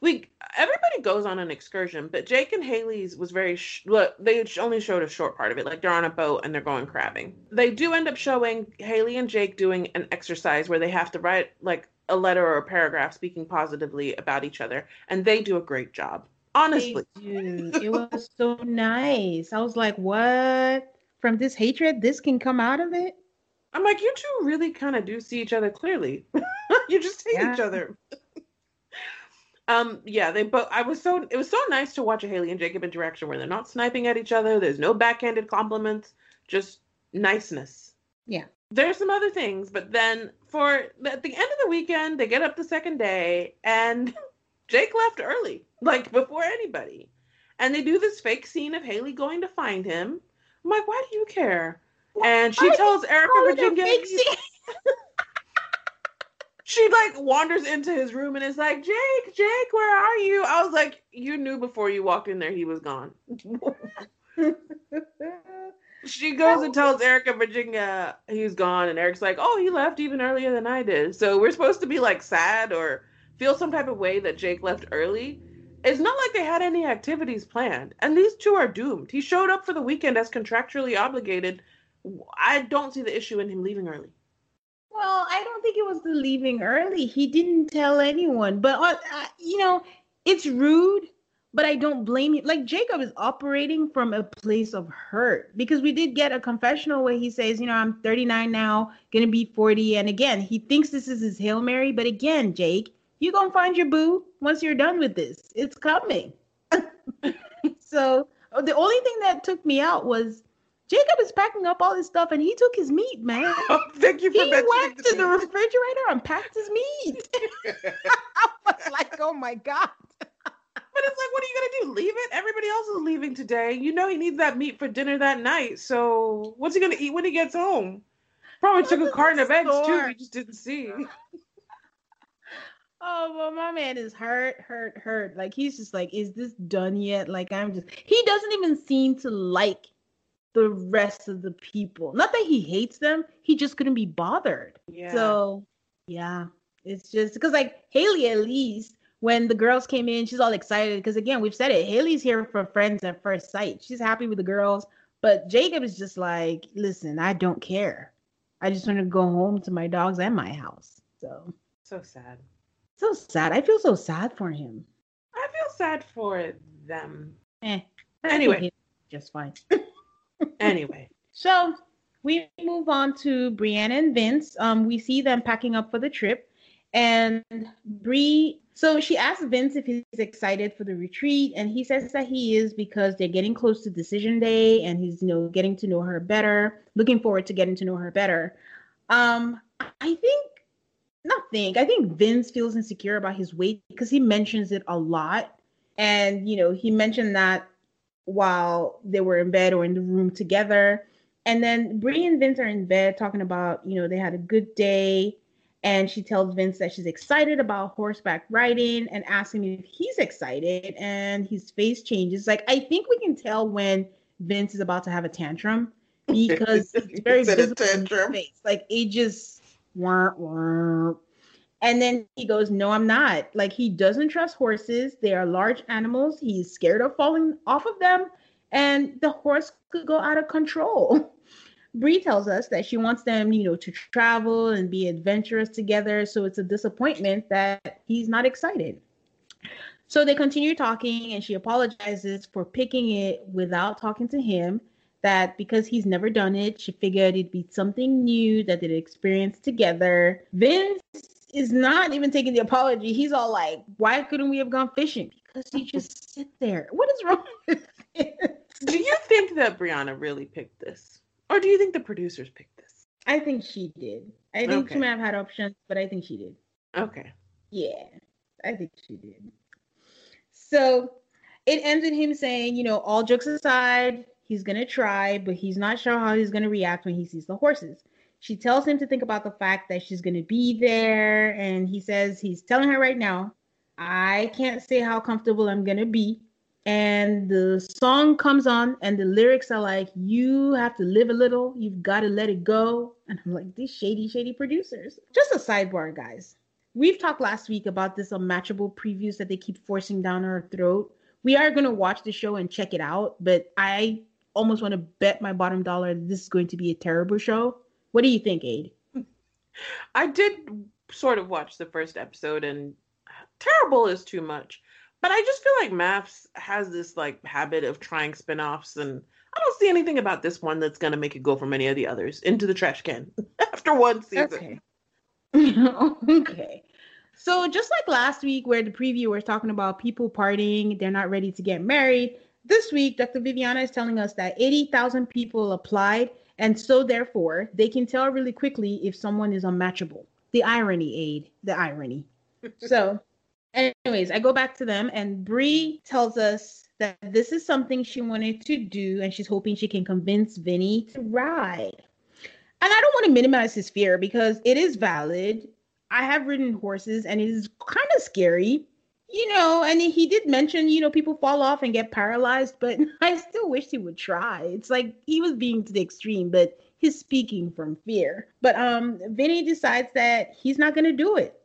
we everybody goes on an excursion, but Jake and Haley's was very sh- look. They only showed a short part of it, like they're on a boat and they're going crabbing. They do end up showing Haley and Jake doing an exercise where they have to write like a letter or a paragraph speaking positively about each other, and they do a great job. Honestly, it was so nice. I was like, what? From this hatred, this can come out of it. I'm like, you two really kind of do see each other clearly. (laughs) you just hate yeah. each other. Um, yeah, they both. I was so. It was so nice to watch a Haley and Jacob interaction where they're not sniping at each other. There's no backhanded compliments, just niceness. Yeah. There's some other things, but then for at the end of the weekend, they get up the second day, and (laughs) Jake left early, like before anybody, and they do this fake scene of Haley going to find him. I'm like, why do you care? And she tells Erica Virginia (laughs) she like wanders into his room and is like, Jake, Jake, where are you? I was like, you knew before you walked in there he was gone. (laughs) she goes and tells Erica Virginia he's gone, and Eric's like, oh, he left even earlier than I did. So we're supposed to be like sad or feel some type of way that Jake left early. It's not like they had any activities planned, and these two are doomed. He showed up for the weekend as contractually obligated. I don't see the issue in him leaving early. Well, I don't think it was the leaving early. He didn't tell anyone. But, uh, uh, you know, it's rude, but I don't blame you. Like, Jacob is operating from a place of hurt because we did get a confessional where he says, you know, I'm 39 now, gonna be 40. And again, he thinks this is his Hail Mary. But again, Jake, you're gonna find your boo once you're done with this. It's coming. (laughs) so, the only thing that took me out was Jacob is packing up all his stuff and he took his meat, man. Oh, (laughs) thank you for that. He went to the refrigerator and packed his meat. (laughs) (laughs) I was like, oh my God. But it's like, what are you gonna do? Leave it? Everybody else is leaving today. You know he needs that meat for dinner that night. So what's he gonna eat when he gets home? Probably took a carton of eggs too. He just didn't see. Oh, well, my man is hurt, hurt, hurt. Like he's just like, is this done yet? Like I'm just. He doesn't even seem to like the rest of the people. Not that he hates them, he just couldn't be bothered. Yeah. So yeah, it's just because like Haley at least when the girls came in, she's all excited because again we've said it. Haley's here for friends at first sight. She's happy with the girls, but Jacob is just like, listen, I don't care. I just want to go home to my dogs and my house. So so sad. So sad. I feel so sad for him. I feel sad for them. Eh. Anyway, (laughs) just fine. (laughs) anyway, so we move on to Brianna and Vince. Um, we see them packing up for the trip, and Brie. So she asks Vince if he's excited for the retreat, and he says that he is because they're getting close to decision day, and he's you know getting to know her better, looking forward to getting to know her better. Um, I think nothing. I think Vince feels insecure about his weight because he mentions it a lot. And, you know, he mentioned that while they were in bed or in the room together. And then Brie and Vince are in bed talking about, you know, they had a good day. And she tells Vince that she's excited about horseback riding and asks him if he's excited. And his face changes. Like, I think we can tell when Vince is about to have a tantrum because (laughs) it's very visible tantrum. face. Like, it just wah, wah. And then he goes, No, I'm not. Like he doesn't trust horses. They are large animals. He's scared of falling off of them. And the horse could go out of control. (laughs) Brie tells us that she wants them, you know, to travel and be adventurous together. So it's a disappointment that he's not excited. So they continue talking, and she apologizes for picking it without talking to him that because he's never done it, she figured it'd be something new that they'd experience together. Vince is not even taking the apology. He's all like, "Why couldn't we have gone fishing?" Because he just sit there. What is wrong with Do you think that Brianna really picked this, or do you think the producers picked this? I think she did. I think okay. she might have had options, but I think she did. Okay. Yeah, I think she did. So it ends in him saying, you know, all jokes aside, He's going to try, but he's not sure how he's going to react when he sees the horses. She tells him to think about the fact that she's going to be there. And he says he's telling her right now, I can't say how comfortable I'm going to be. And the song comes on, and the lyrics are like, You have to live a little, you've got to let it go. And I'm like, These shady, shady producers. Just a sidebar, guys. We've talked last week about this unmatchable previews that they keep forcing down our throat. We are going to watch the show and check it out, but I almost want to bet my bottom dollar this is going to be a terrible show. What do you think, Aid? (laughs) I did sort of watch the first episode, and terrible is too much. But I just feel like MAFS has this like habit of trying spin-offs and I don't see anything about this one that's gonna make it go from any of the others into the trash can (laughs) after one season. Okay. (laughs) okay. So just like last week where the preview was talking about people partying, they're not ready to get married, this week, Dr. Viviana is telling us that 80,000 people applied, and so therefore they can tell really quickly if someone is unmatchable. The irony, aid, the irony. (laughs) so, anyways, I go back to them, and Brie tells us that this is something she wanted to do, and she's hoping she can convince Vinny to ride. And I don't want to minimize his fear because it is valid. I have ridden horses, and it is kind of scary you know, and he did mention, you know, people fall off and get paralyzed, but (laughs) I still wish he would try. It's like he was being to the extreme, but he's speaking from fear. But um Vinny decides that he's not gonna do it.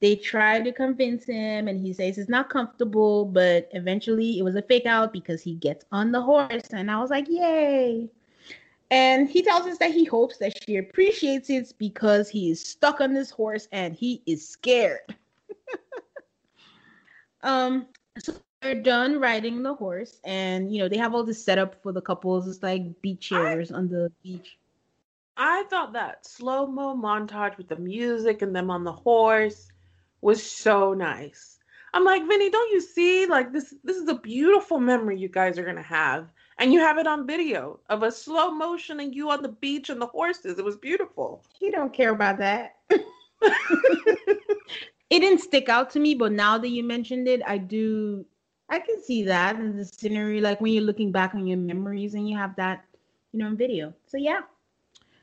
They try to convince him and he says it's not comfortable, but eventually it was a fake out because he gets on the horse. And I was like, yay. And he tells us that he hopes that she appreciates it because he is stuck on this horse and he is scared. (laughs) Um, so they're done riding the horse, and you know they have all this setup for the couples. It's like beach chairs I, on the beach. I thought that slow mo montage with the music and them on the horse was so nice. I'm like, Vinny, don't you see? Like this, this is a beautiful memory you guys are gonna have, and you have it on video of a slow motion and you on the beach and the horses. It was beautiful. You don't care about that. (laughs) it didn't stick out to me, but now that you mentioned it, I do. I can see that in the scenery, like when you're looking back on your memories and you have that, you know, in video. So yeah,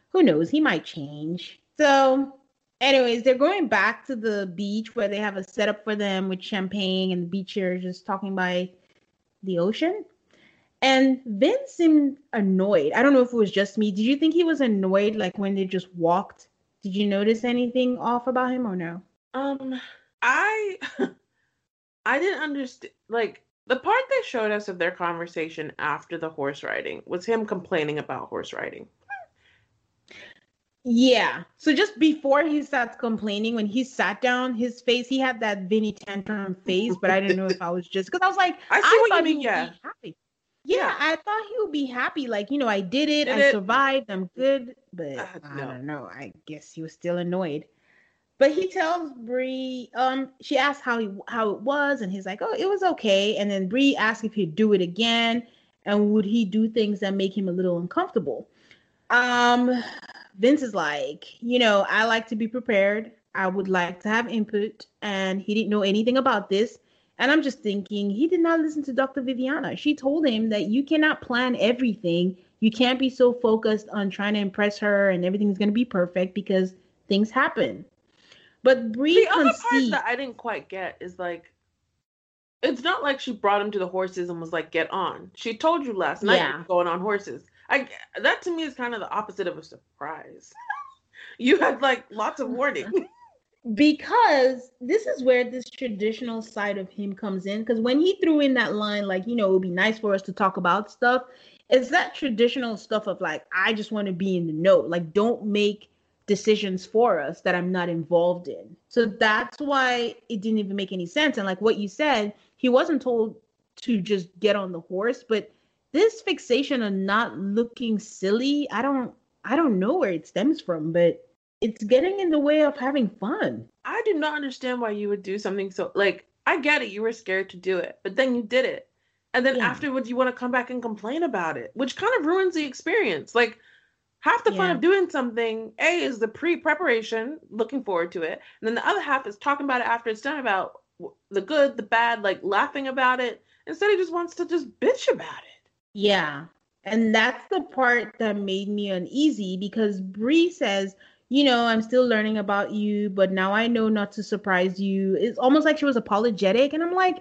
who knows? He might change. So anyways, they're going back to the beach where they have a setup for them with champagne and the beach chairs just talking by the ocean. And Vince seemed annoyed. I don't know if it was just me. Did you think he was annoyed like when they just walked? Did you notice anything off about him or no? Um I (laughs) I didn't understand like the part they showed us of their conversation after the horse riding was him complaining about horse riding. Yeah. So just before he starts complaining, when he sat down, his face, he had that Vinny tantrum face, but I didn't know if I was just because I was like, (laughs) I see I what you mean, yeah. happy. Yeah, Yeah. I thought he would be happy. Like, you know, I did it, Did I it. survived, I'm good. But Uh, I don't know. I guess he was still annoyed. But he tells Bree, um, she asked how he how it was, and he's like, Oh, it was okay. And then Bree asked if he'd do it again, and would he do things that make him a little uncomfortable. Um, Vince is like, you know, I like to be prepared. I would like to have input, and he didn't know anything about this. And I'm just thinking, he did not listen to Dr. Viviana. She told him that you cannot plan everything. You can't be so focused on trying to impress her and everything's going to be perfect because things happen. But Bree The other part that I didn't quite get is like it's not like she brought him to the horses and was like, "Get on." She told you last night Yeah. going on horses. I that to me is kind of the opposite of a surprise. (laughs) you had like lots of warning. (laughs) because this is where this traditional side of him comes in because when he threw in that line like you know it would be nice for us to talk about stuff it's that traditional stuff of like i just want to be in the know like don't make decisions for us that i'm not involved in so that's why it didn't even make any sense and like what you said he wasn't told to just get on the horse but this fixation on not looking silly i don't i don't know where it stems from but it's getting in the way of having fun. I do not understand why you would do something so like I get it, you were scared to do it, but then you did it. And then Yeah. afterwards you want to come back and complain about it, which kind of ruins the experience. Like half the fun of doing something, A is the pre-preparation, looking forward to it, and then the other half is talking about it after it's done about the good, the bad, like laughing about it. Instead he just wants to just bitch about it. Yeah. And that's the part that made me uneasy because Bree says, you know, I'm still learning about you, but now I know not to surprise you. It's almost like she was apologetic. And I'm like,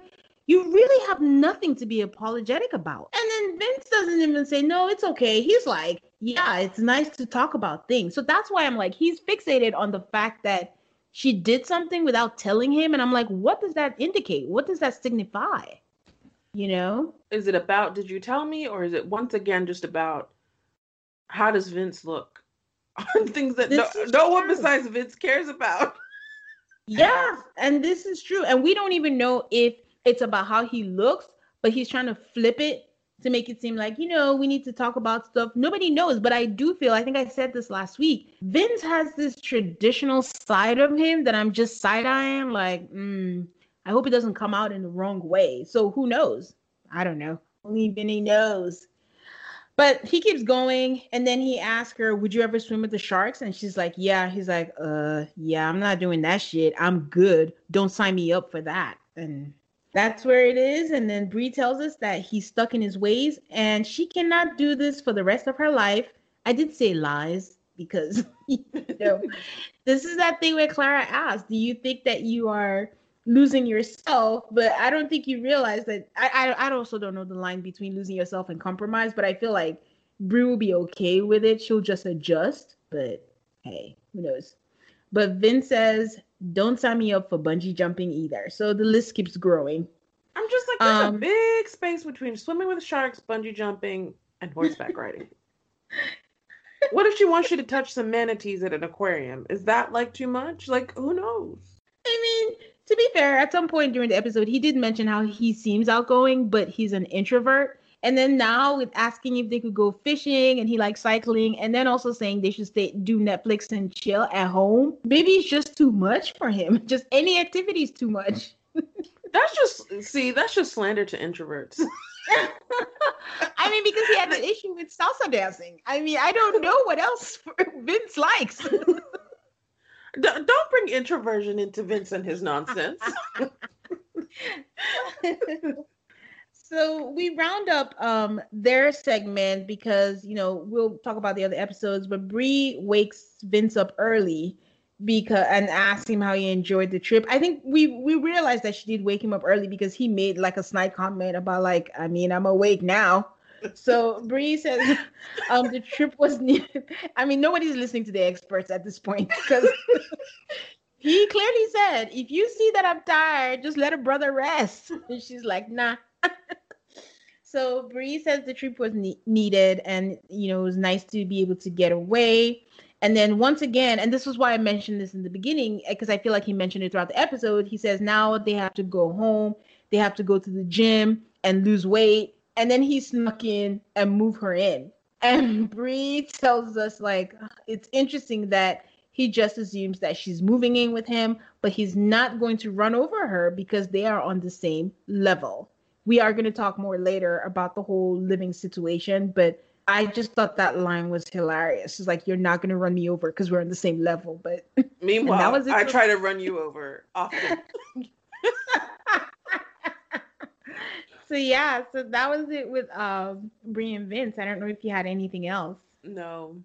you really have nothing to be apologetic about. And then Vince doesn't even say, no, it's okay. He's like, yeah, it's nice to talk about things. So that's why I'm like, he's fixated on the fact that she did something without telling him. And I'm like, what does that indicate? What does that signify? You know? Is it about did you tell me or is it once again just about how does Vince look? (laughs) On things that no, no one besides Vince cares about. Yeah, and this is true. And we don't even know if it's about how he looks, but he's trying to flip it to make it seem like, you know, we need to talk about stuff. Nobody knows, but I do feel, I think I said this last week, Vince has this traditional side of him that I'm just side eyeing, like, mm, I hope it doesn't come out in the wrong way. So who knows? I don't know. Only Vinny knows. But he keeps going, and then he asks her, "Would you ever swim with the sharks?" And she's like, "Yeah." He's like, "Uh, yeah, I'm not doing that shit. I'm good. Don't sign me up for that." And that's where it is. And then Bree tells us that he's stuck in his ways, and she cannot do this for the rest of her life. I did say lies because (laughs) you know this is that thing where Clara asked, "Do you think that you are?" losing yourself but i don't think you realize that I, I i also don't know the line between losing yourself and compromise but i feel like Brie will be okay with it she'll just adjust but hey who knows but Vin says don't sign me up for bungee jumping either so the list keeps growing I'm just like, there's Um, a big space between swimming with sharks, bungee jumping, and horseback riding. (laughs) what if she wants you to touch some manatees at an aquarium? Is that like too much? Like, who knows? I mean, to be fair, at some point during the episode, he did mention how he seems outgoing, but he's an introvert. And then now with asking if they could go fishing and he likes cycling, and then also saying they should stay do Netflix and chill at home. Maybe it's just too much for him. (laughs) Just any activity is too much. (laughs) That's just see, that's just slander to introverts. (laughs) I mean, because he had an issue with salsa dancing. I mean, I don't know what else Vince likes. Don't bring introversion into Vince and his nonsense. So we round up um their segment because you know we'll talk about the other episodes but Bree wakes Vince up early because and asked him how he enjoyed the trip. I think we we realized that she did wake him up early because he made like a snide comment about like, I mean, I'm awake now. So Bree says (laughs) um the trip was. (laughs) I mean, nobody's listening to the experts at this point because (laughs) he clearly said, if you see that I'm tired, just let a brother rest. And she's like, nah. So Bree says the trip was ne- needed and you know it was nice to be able to get away and then once again, and this was why I mentioned this in the beginning, eh, because I feel like he mentioned it throughout the episode. He says now they have to go home, they have to go to the gym and lose weight. And then he snuck in and move her in. And (laughs) Bree tells us like it's interesting that he just assumes that she's moving in with him, but he's not going to run over her because they are on the same level. We are going to talk more later about the whole living situation, but I just thought that line was hilarious. It's like you're not gonna run me over because we're on the same level. But (laughs) meanwhile, I try to run you over often. (laughs) (laughs) so yeah, so that was it with um Bree and Vince. I don't know if you had anything else. No.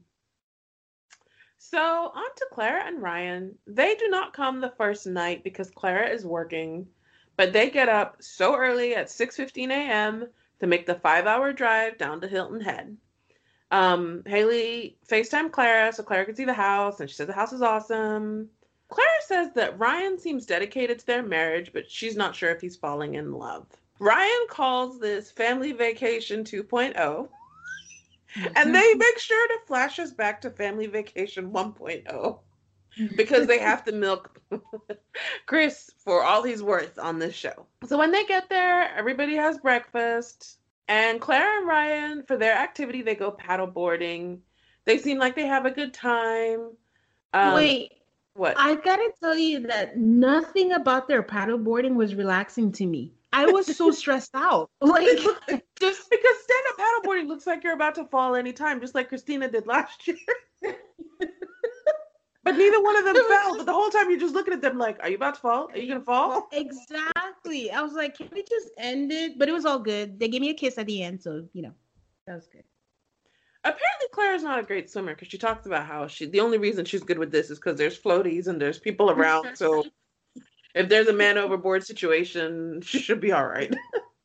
So on to Clara and Ryan. They do not come the first night because Clara is working, but they get up so early at 6:15 a.m. to make the five-hour drive down to Hilton Head. Um, Haley FaceTime Clara so Clara could see the house, and she says the house is awesome. Clara says that Ryan seems dedicated to their marriage, but she's not sure if he's falling in love. Ryan calls this family vacation 2.0. Mm-hmm. And they (laughs) make sure to flash us back to family vacation 1.0 because they have to milk (laughs) Chris for all he's worth on this show. So when they get there, everybody has breakfast. And Clara and Ryan, for their activity, they go paddle boarding. They seem like they have a good time. Um, Wait, what? I gotta tell you that nothing about their paddle boarding was relaxing to me. I was so (laughs) stressed out. (laughs) Like just because stand-up paddleboarding looks like you're about to fall anytime, just like Christina did last year. But neither one of them (laughs) fell. But the whole time you're just looking at them like, are you about to fall? Are you gonna fall? Exactly. I was like, can we just end it? But it was all good. They gave me a kiss at the end, so you know, that was good. Apparently, Claire's not a great swimmer because she talks about how she the only reason she's good with this is because there's floaties and there's people around. so (laughs) if there's a man overboard situation, she should be all right.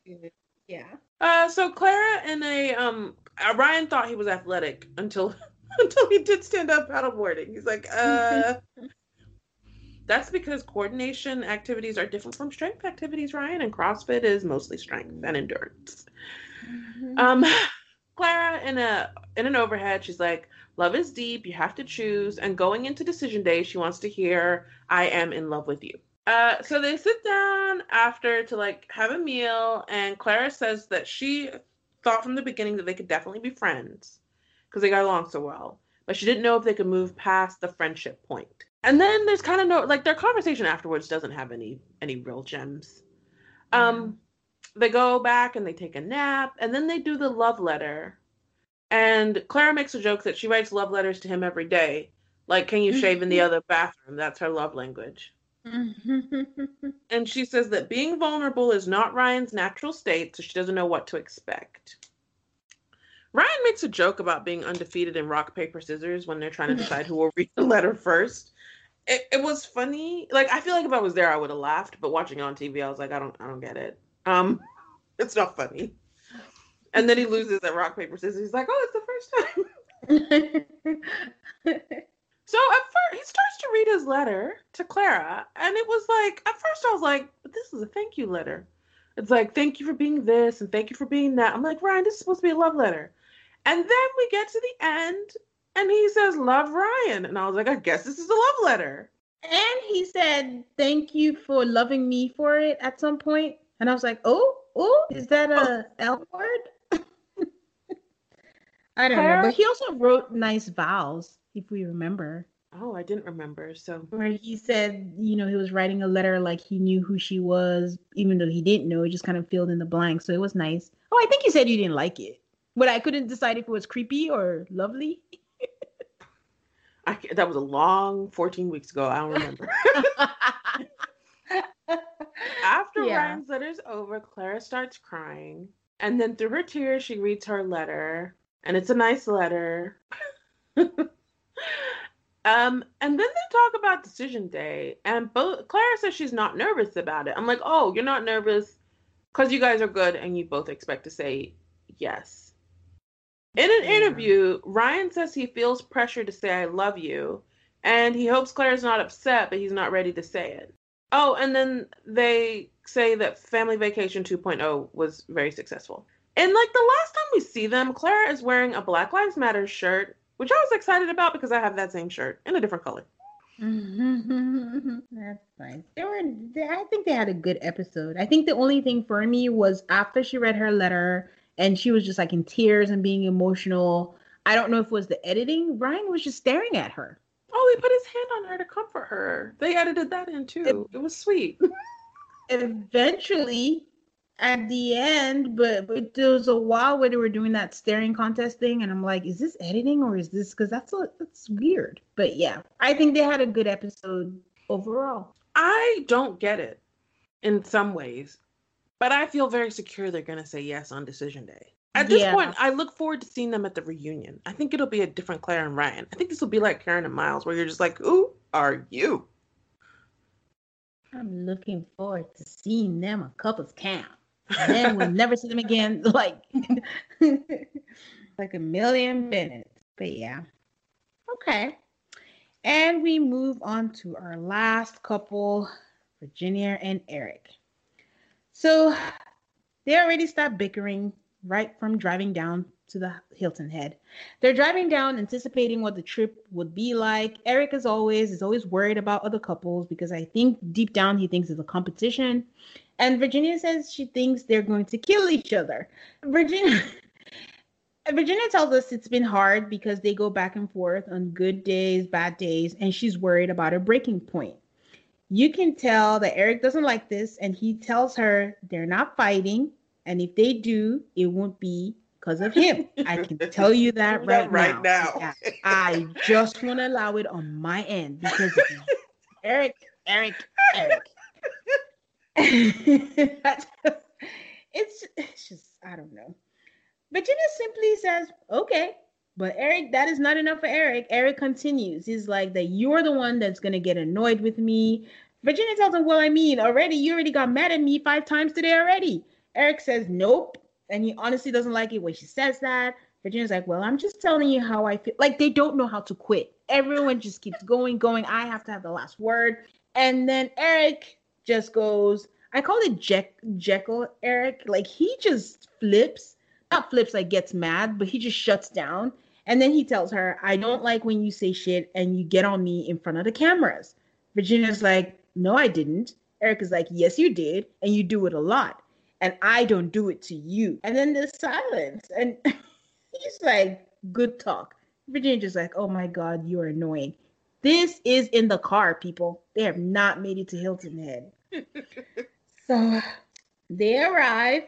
(laughs) yeah. Uh, so Clara and a um uh, Ryan thought he was athletic until (laughs) until he did stand up paddleboarding. He's like, uh, (laughs) that's because coordination activities are different from strength activities, Ryan, and CrossFit is mostly strength and endurance. Mm-hmm. Um, (sighs) Clara in a in an overhead, she's like, "Love is deep. You have to choose." And going into decision day, she wants to hear, "I am in love with you." Uh, so they sit down after to like have a meal, and Clara says that she thought from the beginning that they could definitely be friends because they got along so well. But she didn't know if they could move past the friendship point. And then there's kind of no like their conversation afterwards doesn't have any any real gems. Um they go back and they take a nap and then they do the love letter. And Clara makes a joke that she writes love letters to him every day. Like, can you shave in the other bathroom? That's her love language. (laughs) and she says that being vulnerable is not Ryan's natural state, so she doesn't know what to expect. Makes a joke about being undefeated in rock paper scissors when they're trying to decide who will (laughs) read the letter first. It, it was funny. Like I feel like if I was there, I would have laughed. But watching it on TV, I was like, I don't, I don't get it. Um, (laughs) it's not funny. And then he loses at rock paper scissors. He's like, oh, it's the first time. (laughs) so at first, he starts to read his letter to Clara, and it was like, at first, I was like, but this is a thank you letter. It's like, thank you for being this and thank you for being that. I'm like, Ryan, this is supposed to be a love letter. And then we get to the end and he says, Love Ryan. And I was like, I guess this is a love letter. And he said, Thank you for loving me for it at some point. And I was like, Oh, oh, is that a oh. L word? (laughs) I don't know. But he also wrote nice vows, if we remember. Oh, I didn't remember. So where he said, you know, he was writing a letter like he knew who she was, even though he didn't know. He just kind of filled in the blank. So it was nice. Oh, I think you said you didn't like it, but I couldn't decide if it was creepy or lovely. I, that was a long 14 weeks ago. I don't remember. (laughs) After yeah. Ryan's letter's over, Clara starts crying. And then through her tears, she reads her letter. And it's a nice letter. (laughs) Um, and then they talk about decision day, and both Clara says she's not nervous about it. I'm like, oh, you're not nervous because you guys are good and you both expect to say yes. In an interview, Ryan says he feels pressure to say I love you, and he hopes Claire's not upset, but he's not ready to say it. Oh, and then they say that Family Vacation 2.0 was very successful. And like the last time we see them, Clara is wearing a Black Lives Matter shirt, which I was excited about because I have that same shirt in a different color. (laughs) That's fine. They were. They, I think they had a good episode. I think the only thing for me was after she read her letter and she was just like in tears and being emotional. I don't know if it was the editing. Ryan was just staring at her. Oh, he put his hand on her to comfort her. They edited that in too. It was sweet. (laughs) Eventually, at the end, but, but there was a while where they were doing that staring contest thing, and I'm like, is this editing or is this because that's a, that's weird. But yeah, I think they had a good episode overall. I don't get it in some ways, but I feel very secure they're going to say yes on decision day. At this Yeah. point, I look forward to seeing them at the reunion. I think it'll be a different Claire and Ryan. I think this will be like Karen and Miles, where you're just like, who are you? I'm looking forward to seeing them a couples camp. And then we'll never see them again, (laughs) like (laughs) like a million minutes. But yeah. Okay. And we move on to our last couple, Virginia and Eric. So they already stopped bickering right from driving down to the Hilton Head. They're driving down, anticipating what the trip would be like. Eric, as always, is always worried about other couples because I think deep down he thinks it's a competition. And Virginia says she thinks they're going to kill each other. Virginia. (laughs) Virginia tells us it's been hard because they go back and forth on good days, bad days, and she's worried about a breaking point. You can tell that Eric doesn't like this, and he tells her they're not fighting, and if they do, it won't be because of him. I can (laughs) tell you that right, right now. now. Yeah. I just want to allow it on my end because of. Eric, Eric, Eric. (laughs) It's, it's just, I don't know. Virginia simply says, okay. But Eric, that is not enough for Eric. Eric continues. He's like that you're the one that's gonna get annoyed with me. Virginia tells him, Well, I mean, already you already got mad at me five times today already. Eric says, Nope. And he honestly doesn't like it when she says that. Virginia's like, Well, I'm just telling you how I feel. Like they don't know how to quit. Everyone just keeps going, going. I have to have the last word. And then Eric just goes, I call it Jeck- Jekyll Eric. Like he just flips, not flips like gets mad, but he just shuts down. And then he tells her, I don't like when you say shit and you get on me in front of the cameras. Virginia's like, No, I didn't. Eric is like, Yes, you did. And you do it a lot. And I don't do it to you. And then there's silence. And (laughs) he's like, Good talk. Virginia's just like, Oh my God, you're annoying. This is in the car, people. They have not made it to Hilton Head. (laughs) so they arrive,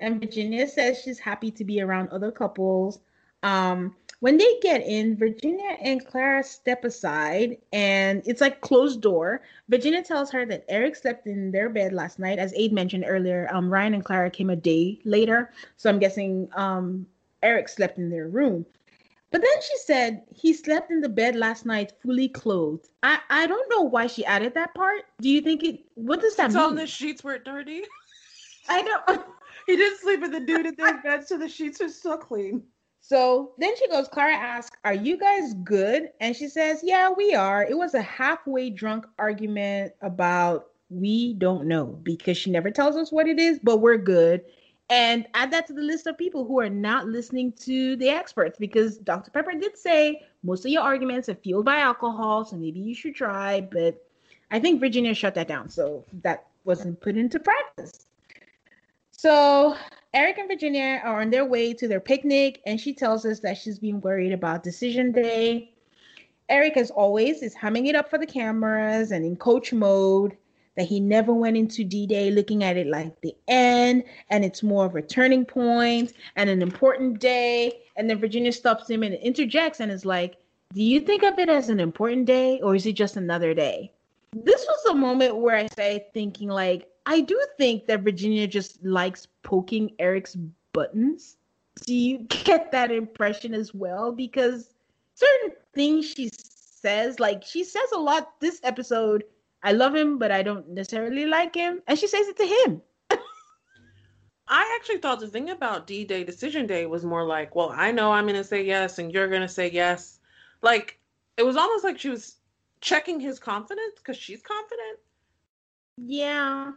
and Virginia says she's happy to be around other couples. Um, when they get in, Virginia and Clara step aside, and it's like closed door. Virginia tells her that Eric slept in their bed last night, as Aid mentioned earlier. Um, Ryan and Clara came a day later, so I'm guessing um, Eric slept in their room. But then she said he slept in the bed last night fully clothed. I, I don't know why she added that part. Do you think it what does that It's mean? on the sheets were dirty. I don't (laughs) He didn't sleep with the dude in (laughs) their bed, so the sheets are still clean. So then she goes, Clara asks, Are you guys good? And she says, Yeah, we are. It was a halfway drunk argument about we don't know because she never tells us what it is, but we're good. And add that to the list of people who are not listening to the experts because Dr. Pepper did say most of your arguments are fueled by alcohol, so maybe you should try. But I think Virginia shut that down, so that wasn't put into practice. So Eric and Virginia are on their way to their picnic, and she tells us that she's been worried about decision day. Eric, as always, is humming it up for the cameras and in coach mode. That he never went into D Day looking at it like the end, and it's more of a turning point and an important day. And then Virginia stops him and interjects and is like, Do you think of it as an important day, or is it just another day? This was a moment where I started thinking, like, I do think that Virginia just likes poking Eric's buttons. Do you (laughs) get that impression as well? Because certain things she says. Like she says a lot this episode. I love him, but I don't necessarily like him, and she says it to him. (laughs) I actually thought the thing about D Day Decision Day was more like, well, I know I'm going to say yes, and you're going to say yes. Like, it was almost like she was checking his confidence because she's confident. Yeah.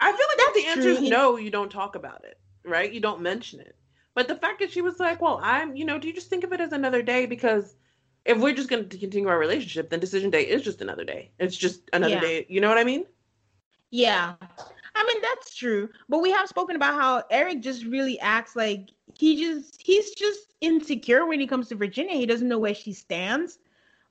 I feel like if the answer is no, you don't talk about it, right? You don't mention it. But the fact that she was like, well, I'm, you know, do you just think of it as another day? Because if we're just going to continue our relationship, then decision day is just another day. It's just another yeah. day. You know what I mean? Yeah. I mean, that's true. But we have spoken about how Eric just really acts like he just, he's just insecure when he comes to Virginia. He doesn't know where she stands.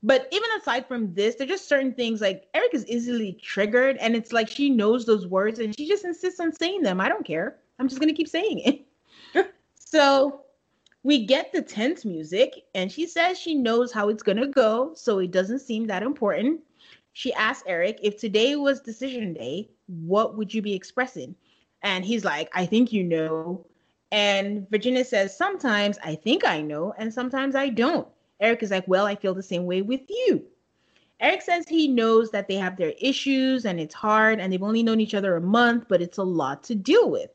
But even aside from this, there's just certain things like Eric is easily triggered, and it's like she knows those words and she just insists on saying them. I don't care. I'm just gonna keep saying it. (laughs) so we get the tense music, and she says she knows how it's gonna go, so it doesn't seem that important. She asks Eric if today was decision day, what would you be expressing? And he's like, I think you know. And Virginia says, Sometimes I think I know, and sometimes I don't. Eric is like, Well, I feel the same way with you. Eric says he knows that they have their issues and it's hard and they've only known each other a month, but it's a lot to deal with.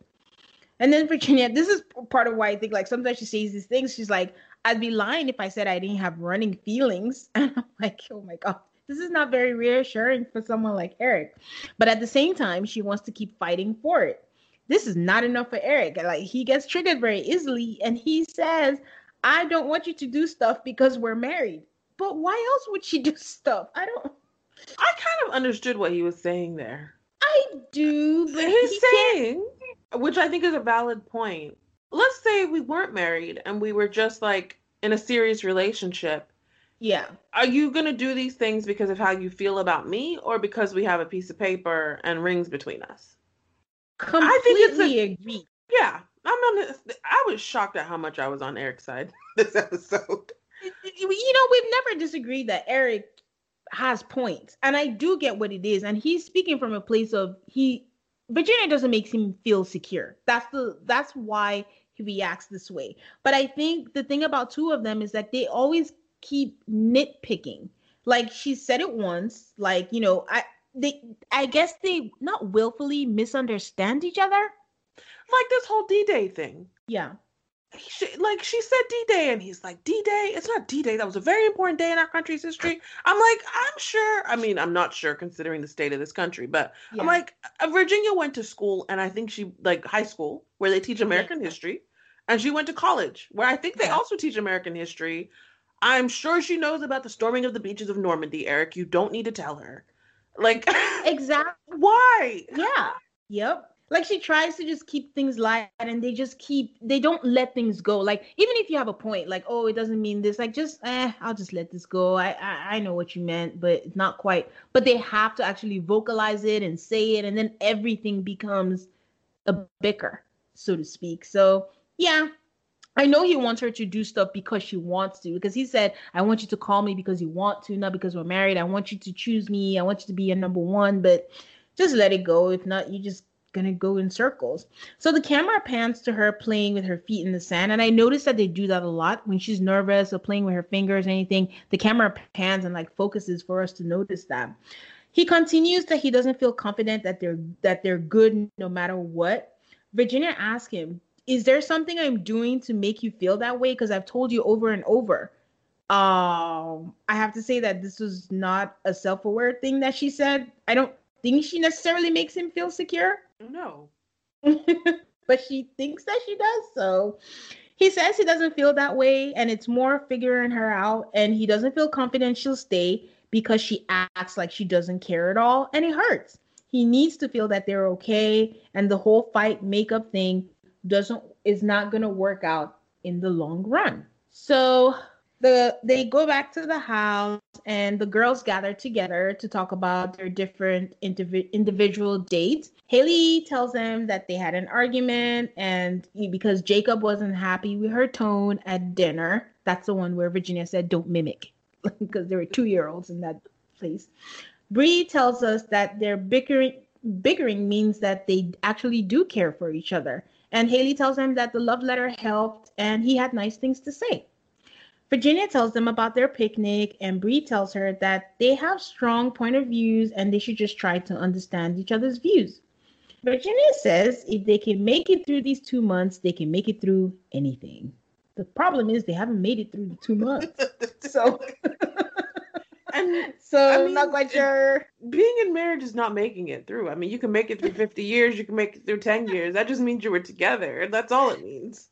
And then Virginia, this is part of why I think like sometimes she says these things. She's like, I'd be lying if I said I didn't have running feelings. (laughs) And I'm like, oh my God, this is not very reassuring for someone like Eric. But at the same time, she wants to keep fighting for it. This is not enough for Eric. Like he gets triggered very easily and he says, I don't want you to do stuff because we're married. But why else would she (laughs) do stuff? I don't. I kind of understood what he was saying there. I do, but he's he saying, can't... which I think is a valid point. Let's say we weren't married and we were just like in a serious relationship. Yeah. Are you going to do these things because of how you feel about me or because we have a piece of paper and rings between us? Completely I think it's a, agree. Yeah. I'm on I was shocked at how much I was on Eric's side (laughs) this episode. You know, we've never disagreed that Eric has points, and I do get what it is, and he's speaking from a place of he Virginia doesn't make him feel secure. That's the that's why he reacts this way. But I think the thing about two of them is that they always keep nitpicking. Like she said it once, like you know, I they I guess they not willfully misunderstand each other like this whole D-Day thing. Yeah. He, like she said D-Day and he's like D-Day it's not D-Day that was a very important day in our country's history I'm like I'm sure I mean I'm not sure considering the state of this country but yeah. I'm like uh, Virginia went to school and I think she like high school where they teach American yeah. history and she went to college where I think they yeah. also teach American history I'm sure she knows about the storming of the beaches of Normandy Eric you don't need to tell her like (laughs) exactly why yeah yep like she tries to just keep things light and they just keep they don't let things go like even if you have a point like oh it doesn't mean this like just eh i'll just let this go i i, I know what you meant but it's not quite but they have to actually vocalize it and say it and then everything becomes a bicker so to speak so yeah I know he wants her to do stuff because she wants to, because he said, I want you to call me because you want to, not because we're married. I want you to choose me. I want you to be your number one, but just let it go. If not, you just gonna go in circles. So the camera pans to her playing with her feet in the sand, and I noticed that they do that a lot when she's nervous or playing with her fingers or anything. The camera pans and like focuses for us to notice that. He continues that he doesn't feel confident that they're that they're good no matter what. Virginia asks him, "Is there something I'm doing to make you feel that way? Because I've told you over and over." Um, I have to say that this was not a self-aware thing that she said. I don't think she necessarily makes him feel secure. No. (laughs) but she thinks that she does. So he says he doesn't feel that way and it's more figuring her out and he doesn't feel confident she'll stay because she acts like she doesn't care at all and it hurts. He needs to feel that they're okay and the whole fight makeup thing doesn't is not going to work out in the long run. So the they go back to the house and the girls gather together to talk about their different indiv- individual dates. Haley tells them that they had an argument and because Jacob wasn't happy with her tone at dinner. That's the one where Virginia said don't mimic (laughs) because there were 2-year-olds in that place. Bree tells us that their bickering bickering means that they actually do care for each other. And Haley tells them that the love letter helped and he had nice things to say. Virginia tells them about their picnic, and Bree tells her that they have strong point of views and they should just try to understand each other's views. Virginia says if they can make it through these two months, they can make it through anything. The problem is they haven't made it through the two months. (laughs) so (laughs) And (laughs) so I I'm not quite sure. being in marriage is not making it through. I mean, you can make it through 50 years, you can make it through 10 years. That just means you were together. That's all it means.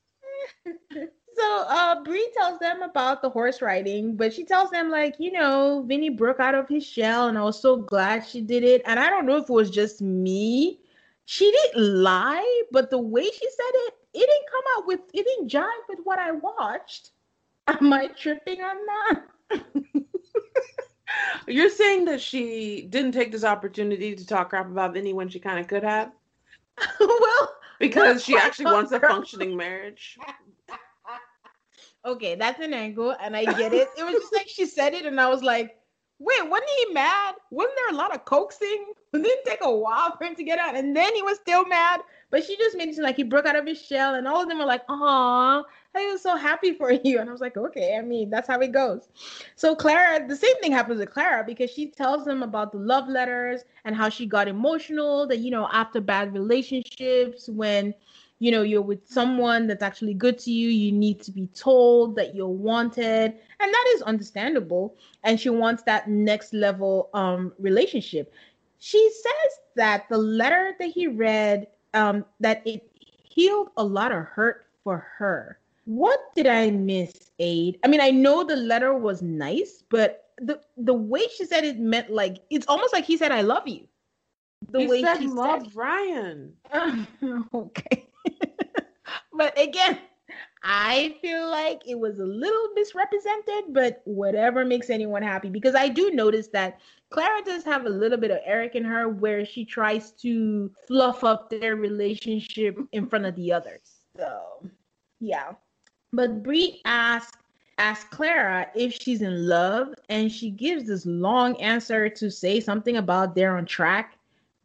So uh Bree tells them about the horse riding, but she tells them like, you know, Vinny broke out of his shell and I was so glad she did it. And I don't know if it was just me. She didn't lie, but the way she said it, it didn't come out with it didn't jive with what I watched. Am I tripping on that? (laughs) You're saying that she didn't take this opportunity to talk crap about Vinny when she kind of could have? (laughs) well, Because she actually wants a functioning marriage. (laughs) okay, that's an angle, and I get it. It was just (laughs) like she said it, and I was like, wait, wasn't he mad? Wasn't there a lot of coaxing? (laughs) It didn't take a while for him to get out, and then he was still mad. But she just made it seem like he broke out of his shell, and all of them were like, "Aw, I was so happy for (laughs) you." And I was like, "Okay, I mean, that's how it goes." So Clara, the same thing happens with Clara because she tells them about the love letters and how she got emotional. That you know, after bad relationships, when you know you're with someone that's actually good to you, you need to be told that you're wanted, and that is understandable. And she wants that next level um relationship. She says that the letter that he read um, that it healed a lot of hurt for her. What did I miss, Aid? I mean, I know the letter was nice, but the the way she said it meant like it's almost like he said, "I love you." The he way said she love Ryan. (laughs) okay, (laughs) but again, I feel like it was a little misrepresented, but whatever makes anyone happy. Because I do notice that Clara does have a little bit of Eric in her where she tries to fluff up their relationship in front of the others. So, yeah. But Bree asks asks Clara if she's in love, and she gives this long answer to say something about they're on track.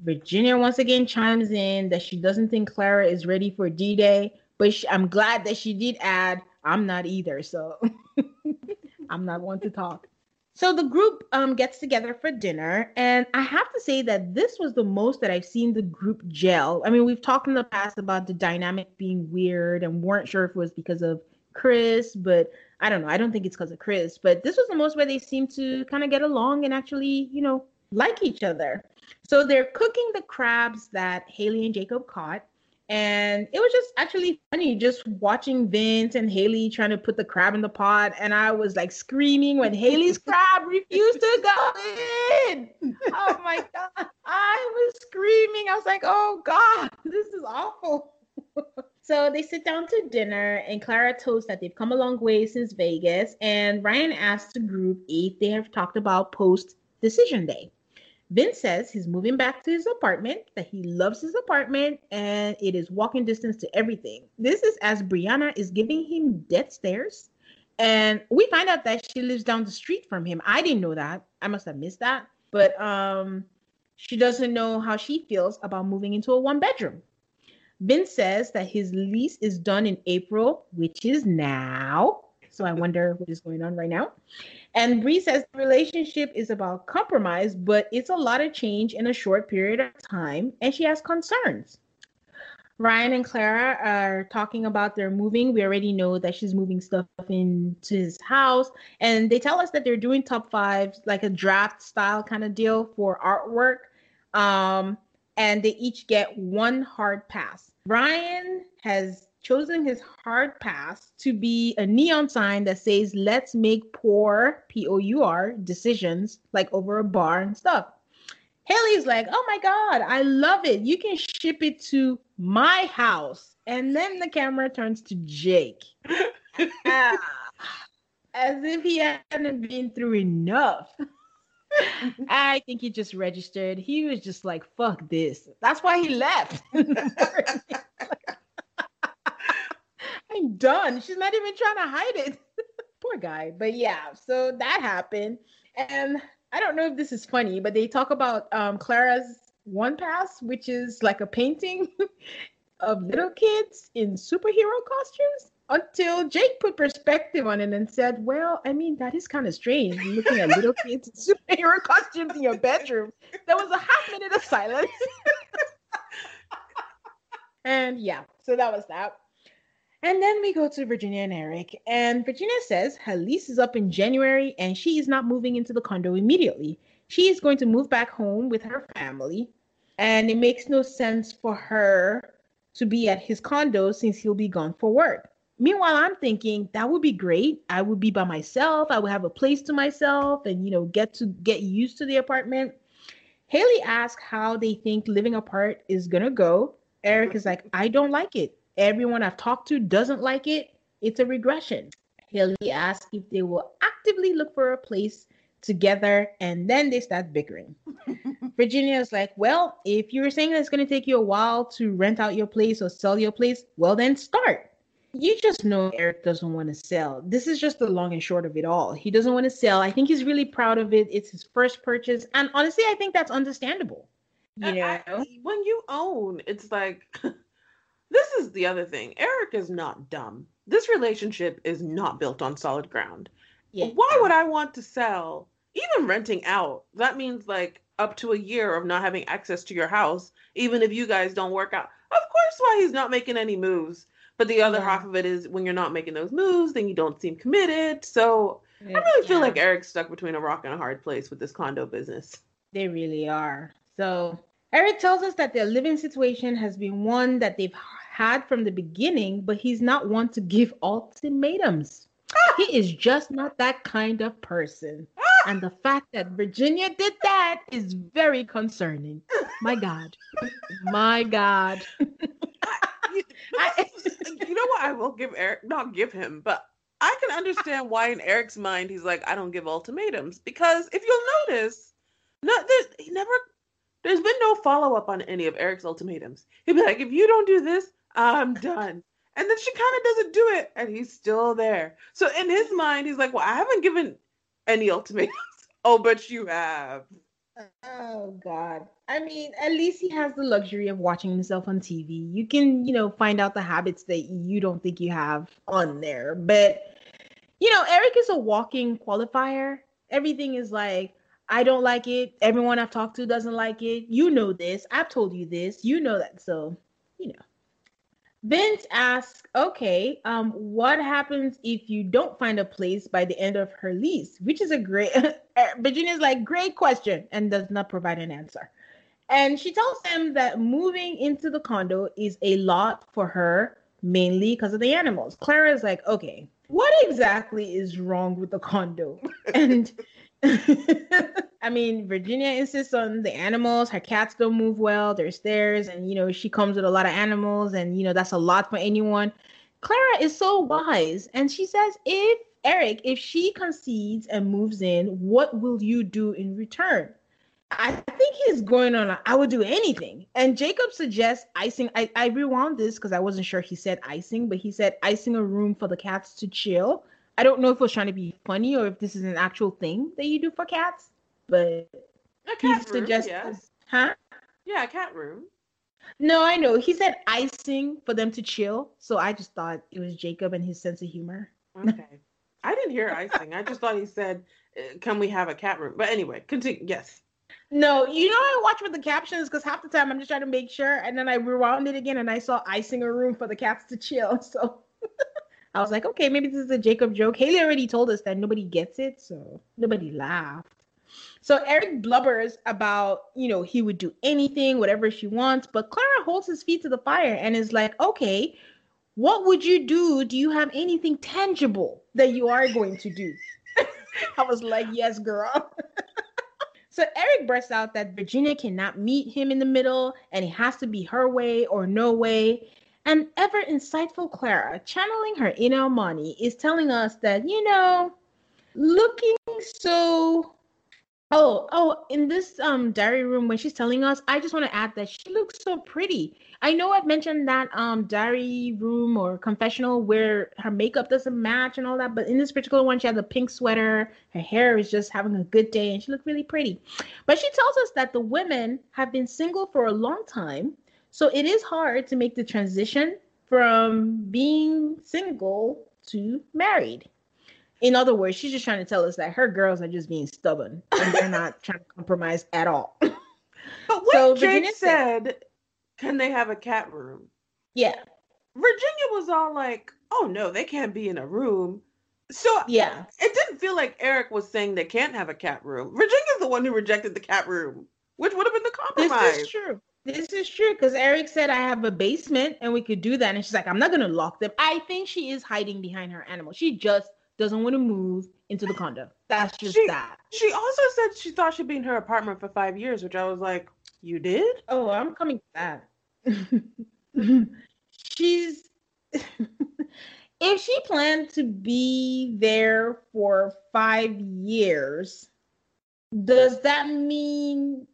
Virginia once again chimes in that she doesn't think Clara is ready for D Day, but she, I'm glad that she did add, I'm not either. So (laughs) I'm not one to talk. So the group um, gets together for dinner, and I have to say that this was the most that I've seen the group gel. I mean, we've talked in the past about the dynamic being weird and weren't sure if it was because of Chris, but I don't know. I don't think it's because of Chris, but this was the most where they seemed to kind of get along and actually, you know, like each other. So they're cooking the crabs that Haley and Jacob caught. And it was just actually funny just watching Vince and Haley trying to put the crab in the pot. And I was like screaming when Haley's (laughs) crab refused to go in. Oh my (laughs) God. I was screaming. I was like, oh God, this is awful. (laughs) so they sit down to dinner, and Clara toasts that they've come a long way since Vegas. And Ryan asks the group if they have talked about post decision day. Vince says he's moving back to his apartment, that he loves his apartment, and it is walking distance to everything. This is as Brianna is giving him death stares. And we find out that she lives down the street from him. I didn't know that. I must have missed that. But um, she doesn't know how she feels about moving into a one bedroom. Vince says that his lease is done in April, which is now. So I wonder what is going on right now. And Bree says the relationship is about compromise, but it's a lot of change in a short period of time, and she has concerns. Ryan and Clara are talking about their moving. We already know that she's moving stuff into his house, and they tell us that they're doing top five, like a draft style kind of deal for artwork. Um, and they each get one hard pass. Ryan has chosen his hard pass to be a neon sign that says let's make poor p-o-u-r decisions like over a bar and stuff haley's like oh my god i love it you can ship it to my house and then the camera turns to jake (laughs) Ah, as if he hadn't been through enough (laughs) I think he just registered. He was just like, fuck this. That's why he left. (laughs) I'm done. She's not even trying to hide it. (laughs) Poor guy. But yeah, so that happened. And I don't know if this is funny, but they talk about um, Clara's one pass, which is like a painting (laughs) of little kids in superhero costumes. until Jake put perspective on it and said, Well, I mean, that is kind of strange looking at little (laughs) kids in superhero costumes in your bedroom. There was a half minute of silence. and yeah, so that was that. And then we go to Virginia and Eric. And Virginia says her lease is up in January and she is not moving into the condo immediately. She is going to move back home with her family. And it makes no sense for her to be at his condo since he'll be gone for work. Meanwhile, I'm thinking that would be great. I would be by myself. I would have a place to myself and, you know, get to get used to the apartment. Haley asks how they think living apart is going to go. Eric mm-hmm. is like, I don't like it. Everyone I've talked to doesn't like it. It's a regression. Haley asks if they will actively look for a place together and then they start bickering. (laughs) Virginia is like, Well, if you're saying that it's going to take you a while to rent out your place or sell your place, well, then start. You just know Eric doesn't want to sell. This is just the long and short of it all. He doesn't want to sell. I think he's really proud of it. It's his first purchase. And honestly, I think that's understandable. You know, I, when you own, it's like (laughs) this is the other thing. Eric is not dumb. This relationship is not built on solid ground. Yeah. Why would I want to sell? Even renting out, that means like up to a year of not having access to your house, even if you guys don't work out. Of course, why he's not making any moves. But the other yeah. half of it is when you're not making those moves, then you don't seem committed. So I really feel yeah. like Eric's stuck between a rock and a hard place with this condo business. They really are. So Eric tells us that their living situation has been one that they've had from the beginning, but he's not one to give ultimatums. Ah! He is just not that kind of person. Ah! And the fact that Virginia did that is very concerning. (laughs) My God. My God. you, you know what I will give Eric, not give him, but I can understand why in Eric's mind he's like, I don't give ultimatums. Because if you'll notice, no, he never there's been no follow up on any of Eric's ultimatums. He'd be like, if you don't do this, I'm done. And then she kind of doesn't do it, and he's still there. So in his mind, he's like, well, I haven't given any ultimatums. (laughs) oh, but you have. Oh God. I mean, at least he has the luxury of watching himself on TV. You can, you know, find out the habits that you don't think you have on there. But you know, Eric is a walking qualifier. Everything is like, I don't like it. Everyone I've talked to doesn't like it. You know this. I've told you this. You know that. So, you know. Vince asks, okay, um, what happens if you don't find a place by the end of her lease? Which is a great, (laughs) Virginia's like, great question, and does not provide an answer. And she tells him that moving into the condo is a lot for her, mainly because of the animals. Clara is like, okay, what exactly is wrong with the condo? (laughs) And (laughs) I mean, Virginia insists on the animals. Her cats don't move well. There's stairs, and you know she comes with a lot of animals, and you know that's a lot for anyone. Clara is so wise, and she says, "If Eric, if she concedes and moves in, what will you do in return?" I think he's going on. A, I would do anything. And Jacob suggests icing. I, I rewound this because I wasn't sure he said icing, but he said icing a room for the cats to chill. I don't know if it was trying to be funny or if this is an actual thing that you do for cats, but a cat he room, yes. huh? Yeah, a cat room. No, I know. He said icing for them to chill, so I just thought it was Jacob and his sense of humor. Okay. (laughs) I didn't hear icing. I just thought he said, uh, "Can we have a cat room?" But anyway, continue. Yes. No, you know I watch with the captions because half the time I'm just trying to make sure, and then I rewound it again and I saw icing a room for the cats to chill. (laughs) So I was like, okay, maybe this is a Jacob joke. Haley already told us that nobody gets it, so nobody laughed. So Eric blubbers about, you know, he would do anything, whatever she wants, but Clara holds his feet to the fire and is like, okay, what would you do? Do you have anything tangible that you are going to do? (laughs) I was like, yes, girl. (laughs) so Eric bursts out that Virginia cannot meet him in the middle and it has to be her way or no way. And ever insightful Clara, channeling her inner Amani, is telling us that, you know, looking so Oh, oh, in this um diary room when she's telling us, I just want to add that she looks so pretty. I know I've mentioned that um diary room or confessional where her makeup doesn't match and all that, but in this particular one, she has a pink sweater, her hair is just having a good day, and she looked really pretty. But she tells us that the women have been single for a long time so it is hard to make the transition from being single to married. In other words, she's just trying to tell us that her girls are just being stubborn and they're not (laughs) trying to compromise at all. But (laughs) what So Jake Virginia said- said, can they have a cat room? Yeah, Virginia was all like, oh no, they can't be in a room. So yeah. it didn't feel like Eric was saying they can't have a cat room. Virginia's the one who rejected the cat room, which would have been the compromise. This is true. This is true because Eric said I have a basement and we could do that, and she's like, I'm not gonna lock them. I think she is hiding behind her animal. She just doesn't want to move into the condo. That's just She- that. She also said she thought she'd be in her apartment for five years, which I was like, you did? Oh, I'm coming back. (laughs) She's (laughs) if she planned to be there for five years, does that mean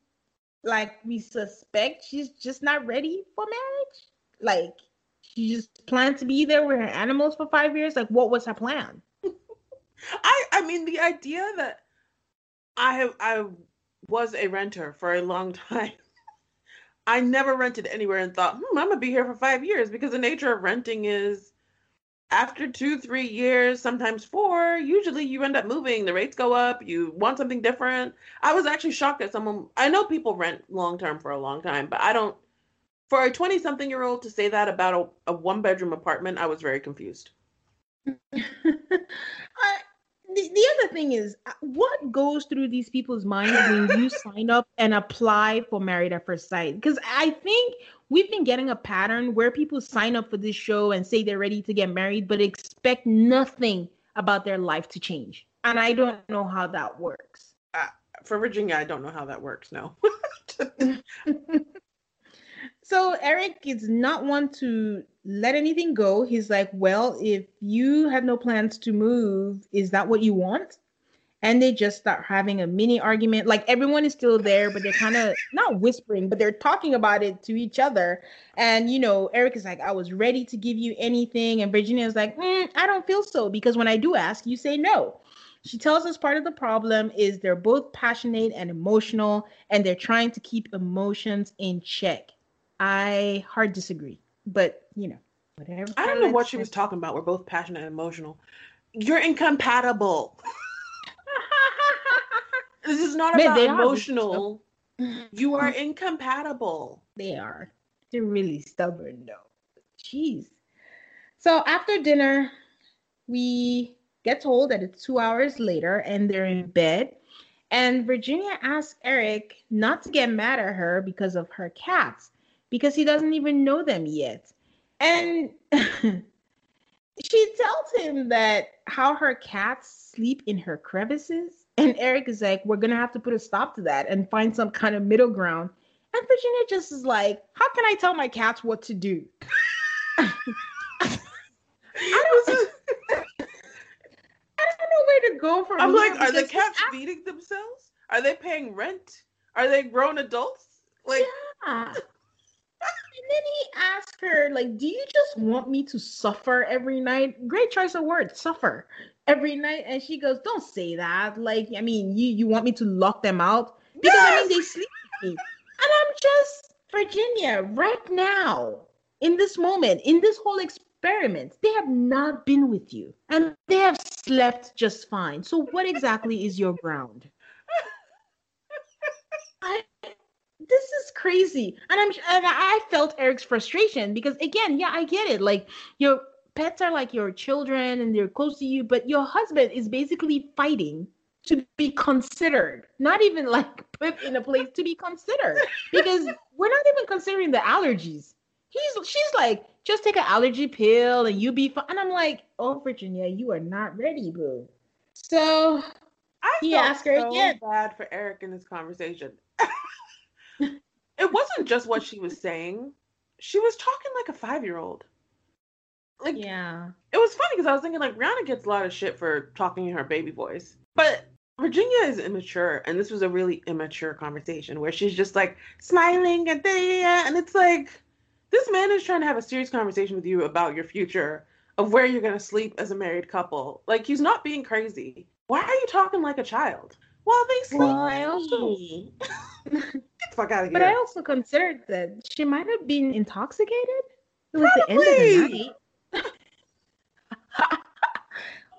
like we suspect she's just not ready for marriage? Like she just planned to be there with her animals for five years? Like what was her plan? (laughs) I I mean the idea that I have I was a renter for a long (laughs) time. I never rented anywhere and thought, hmm, I'm gonna be here for five years because the nature of renting is after two, three years, sometimes four, usually you end up moving, the rates go up, you want something different. I was actually shocked that someone I know people rent long term for a long time, but I don't for a 20 something year old to say that about a, a one bedroom apartment, I was very confused. (laughs) The, the other thing is, uh, what goes through these people's minds when you (laughs) sign up and apply for Married at First Sight? Because I think we've been getting a pattern where people sign up for this show and say they're ready to get married, but expect nothing about their life to change. And I don't know how that works. Uh, for Virginia, I don't know how that works, no. (laughs) So Eric is not one to let anything go. He's like, well, if you have no plans to move, is that what you want? And they just start having a mini argument. Like everyone is still there, but they're kind of not whispering, but they're talking about it to each other. And you know, Eric is like, I was ready to give you anything, and Virginia is like, "Mm, I don't feel so because when I do ask, you say no. She tells us part of the problem is they're both passionate and emotional, and they're trying to keep emotions in check. I hard disagree, but you know, whatever. I don't know what she was talking about. We're both passionate and emotional. You're incompatible. (laughs) This is not Man, about emotional. You are (laughs) incompatible. They are. They're really stubborn though. Jeez. So after dinner, we get told that it's two hours later and they're in bed. And Virginia asks Eric not to get mad at her because of her cats, because he doesn't even know them yet. And (laughs) she tells him that how her cats sleep in her crevices. And Eric is like, we're going to have to put a stop to that and find some kind of middle ground. And Virginia just is like, how can I tell my cats what to do? I don't, I don't know where to go from I'm like, are the cats he's feeding themselves? Are they paying rent? Are they grown adults? Like, Yeah. And then he asked her, like, do you just want me to suffer every night? Great choice of words, suffer every night. And she goes, Don't say that. Like, I mean, you you want me to lock them out? Because I mean they sleep with me. And I'm just Virginia, right now, in this moment, in this whole experiment, they have not been with you. And they have slept just fine. So what exactly is your ground? I this is crazy and i'm and i felt eric's frustration because again yeah i get it like your pets are like your children and they're close to you but your husband is basically fighting to be considered not even like put in a place to be considered because we're not even considering the allergies he's she's like just take an allergy pill and you'll be fine and i'm like oh virginia you are not ready boo so I He asked her so again. bad for Eric in this conversation. (laughs) it wasn't just what she was saying. She was talking like a five year old. Like yeah it was funny because I was thinking like Rihanna gets a lot of shit for talking in her baby voice, but Virginia is immature, and this was a really immature conversation where she's just like smiling and and it's like this man is trying to have a serious conversation with you about your future of where you're gonna sleep as a married couple. Like he's not being crazy. Why are you talking like a child? Well, they sleep. Well, I also- (laughs) Get the fuck out of here. But I also considered that she might have been intoxicated. It was Probably. the end of the night.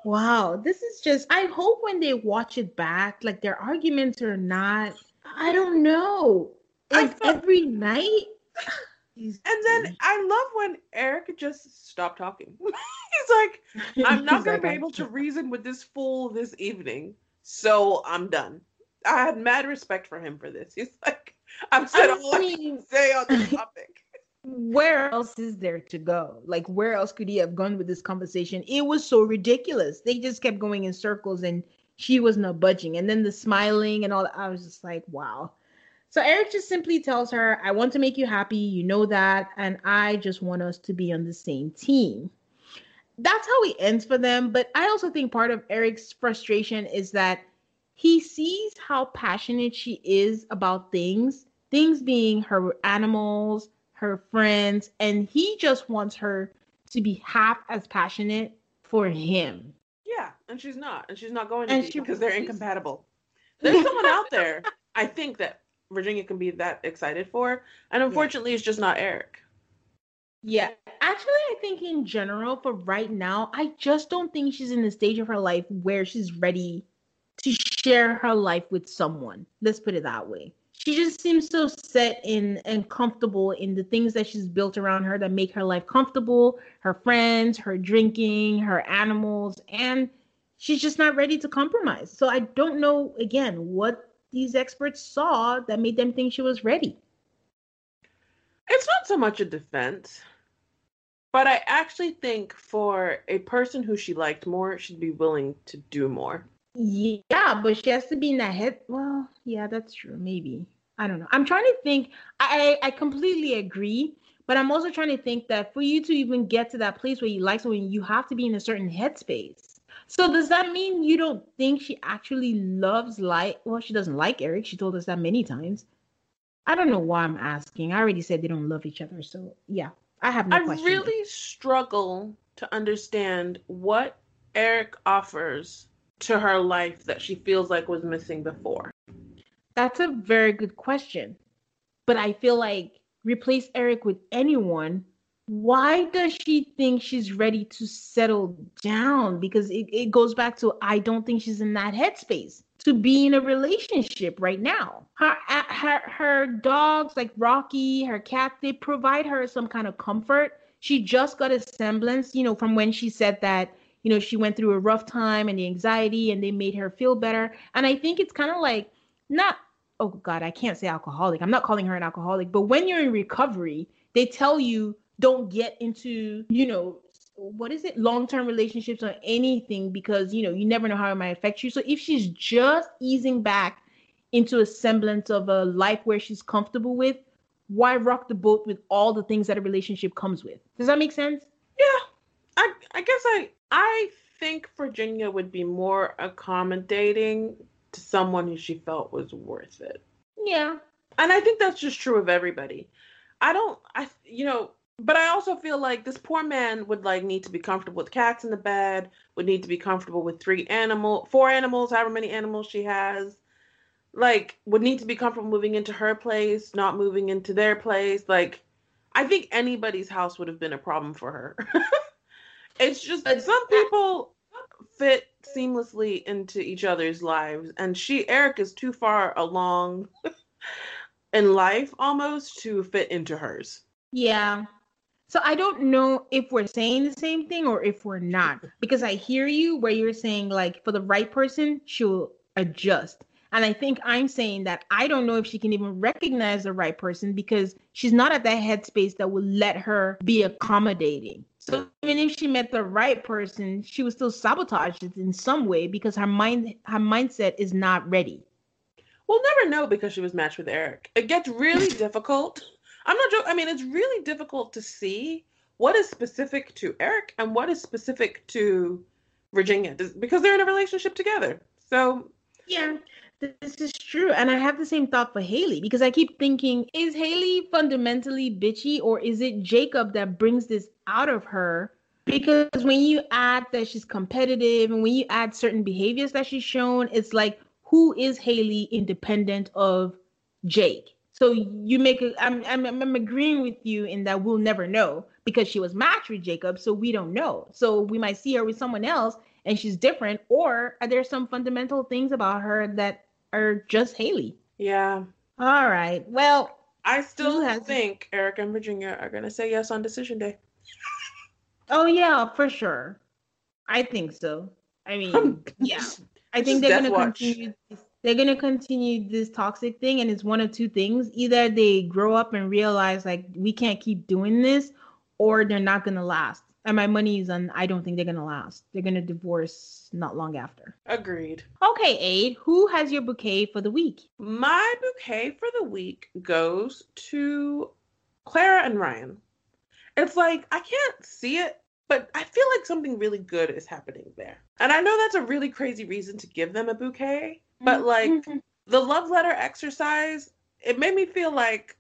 Wow, this is just. I hope when they watch it back, like their arguments are not. I don't know. (laughs) Like every night. (sighs) and then I love when Eric just stopped talking. (laughs) He's like, I'm not going to be able to reason with this fool this evening, so I'm done. I had mad respect for him for this. He's like, I've said I all I can say on this (laughs) topic. Where else is there to go? Like, where else could he have gone with this conversation? It was so ridiculous. They just kept going in circles and she was not budging. And then the smiling and all that. I was just like, wow. So Eric just simply tells her, I want to make you happy. You know that. And I just want us to be on the same team. That's how he ends for them. But I also think part of Eric's frustration is that he sees how passionate she is about things, things being her animals, her friends, and he just wants her to be half as passionate for him. Yeah, and she's not. And she's not going to be because they're incompatible. There's someone out there, I think, that Virginia can be that excited for. And unfortunately, yeah. it's just not Eric. Yeah, actually, I think in general, for right now, I just don't think she's in the stage of her life where she's ready to share her life with someone. Let's put it that way. She just seems so set in and comfortable in the things that she's built around her that make her life comfortable her friends, her drinking, her animals, and she's just not ready to compromise. So I don't know, again, what these experts saw that made them think she was ready? It's not so much a defense, but I actually think for a person who she liked more, she'd be willing to do more. Yeah, but she has to be in that head. Well, yeah, that's true. Maybe. I don't know. I'm trying to think. I I completely agree, but I'm also trying to think that for you to even get to that place where you like someone, you have to be in a certain headspace. So does that mean you don't think she actually loves like well, she doesn't like Eric. She told us that many times. I don't know why I'm asking. I already said they don't love each other. So yeah, I have no I question. really struggle to understand what Eric offers to her life that she feels like was missing before. That's a very good question. But I feel like replace Eric with anyone why does she think she's ready to settle down? Because it, it goes back to I don't think she's in that headspace to be in a relationship right now. Her her her dogs like Rocky, her cat, they provide her some kind of comfort. She just got a semblance, you know, from when she said that, you know, she went through a rough time and the anxiety and they made her feel better. And I think it's kind of like not oh god, I can't say alcoholic. I'm not calling her an alcoholic, but when you're in recovery, they tell you don't get into, you know, what is it, long term relationships or anything because, you know, you never know how it might affect you. So if she's just easing back into a semblance of a life where she's comfortable with, why rock the boat with all the things that a relationship comes with? Does that make sense? Yeah. I I guess I I think Virginia would be more accommodating to someone who she felt was worth it. Yeah. And I think that's just true of everybody. I don't I you know, but I also feel like this poor man would like need to be comfortable with cats in the bed, would need to be comfortable with three animal, four animals, however many animals she has. Like would need to be comfortable moving into her place, not moving into their place. Like I think anybody's house would have been a problem for her. (laughs) it's just that some people fit seamlessly into each other's lives and she Eric is too far along (laughs) in life almost to fit into hers. Yeah. So I don't know if we're saying the same thing or if we're not, because I hear you where you're saying like for the right person, she'll adjust. And I think I'm saying that I don't know if she can even recognize the right person because she's not at that headspace that will let her be accommodating. So even if she met the right person, she was still sabotaged in some way because her mind her mindset is not ready. We'll never know because she was matched with Eric. It gets really (laughs) difficult I'm not joking. I mean, it's really difficult to see what is specific to Eric and what is specific to Virginia because they're in a relationship together. So, yeah, this is true. And I have the same thought for Haley because I keep thinking, is Haley fundamentally bitchy or is it Jacob that brings this out of her? Because when you add that she's competitive and when you add certain behaviors that she's shown, it's like, who is Haley independent of Jake? So you make a, I'm, I'm I'm agreeing with you in that we'll never know because she was matched with Jacob, so we don't know. So we might see her with someone else and she's different, or are there some fundamental things about her that are just Haley? Yeah. All right. Well, I still think Eric and Virginia are gonna say yes on decision day. (laughs) oh yeah, for sure. I think so. I mean, (laughs) yeah. I think they're gonna continue. This, they're gonna continue this toxic thing, and it's one of two things: either they grow up and realize like we can't keep doing this, or they're not gonna last. And my money is on. I don't think they're gonna last. They're gonna divorce not long after. Agreed. Okay, Aid, who has your bouquet for the week? My bouquet for the week goes to Clara and Ryan. It's like I can't see it, but I feel like something really good is happening there. And I know that's a really crazy reason to give them a bouquet, but like (laughs) mm-hmm. the love letter exercise, it made me feel like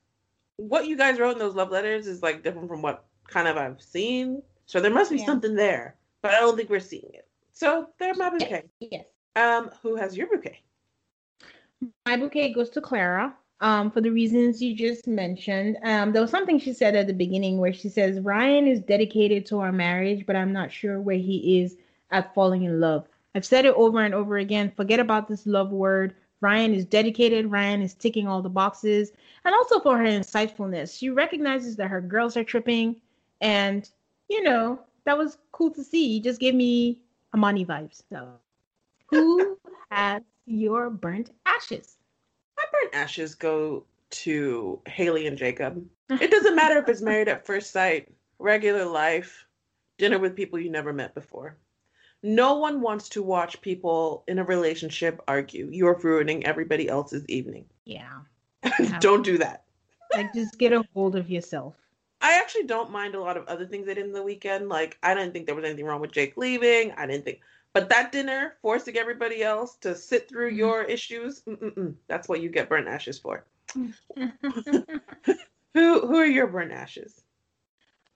what you guys wrote in those love letters is like different from what kind of I've seen. So there must be Yeah. something there, but I don't think we're seeing it. So they're my bouquet. yes. Um, who has your bouquet? My bouquet goes to Clara. Um, for the reasons you just mentioned. Um, there was something she said at the beginning where she says Ryan is dedicated to our marriage, but I'm not sure where he is at falling in love. I've said it over and over again. Forget about this love word. Ryan is dedicated. Ryan is ticking all the boxes. And also for her insightfulness. She recognizes that her girls are tripping. And, you know, that was cool to see. You just gave me Amani vibes. So, who (laughs) has your burnt ashes? My burnt ashes go to Haley and Jacob. It doesn't matter if it's married at first sight, regular life, dinner with people you never met before. No one wants to watch people in a relationship argue. You're ruining everybody else's evening. Yeah. (laughs) don't do that. Like just get a hold of yourself. I actually don't mind a lot of other things they did in the weekend. Like, I didn't think there was anything wrong with Jake leaving. I didn't think, but that dinner, forcing everybody else to sit through Mhm. your issues, that's what you get burnt ashes for. (laughs) (laughs) Who who are your burnt ashes?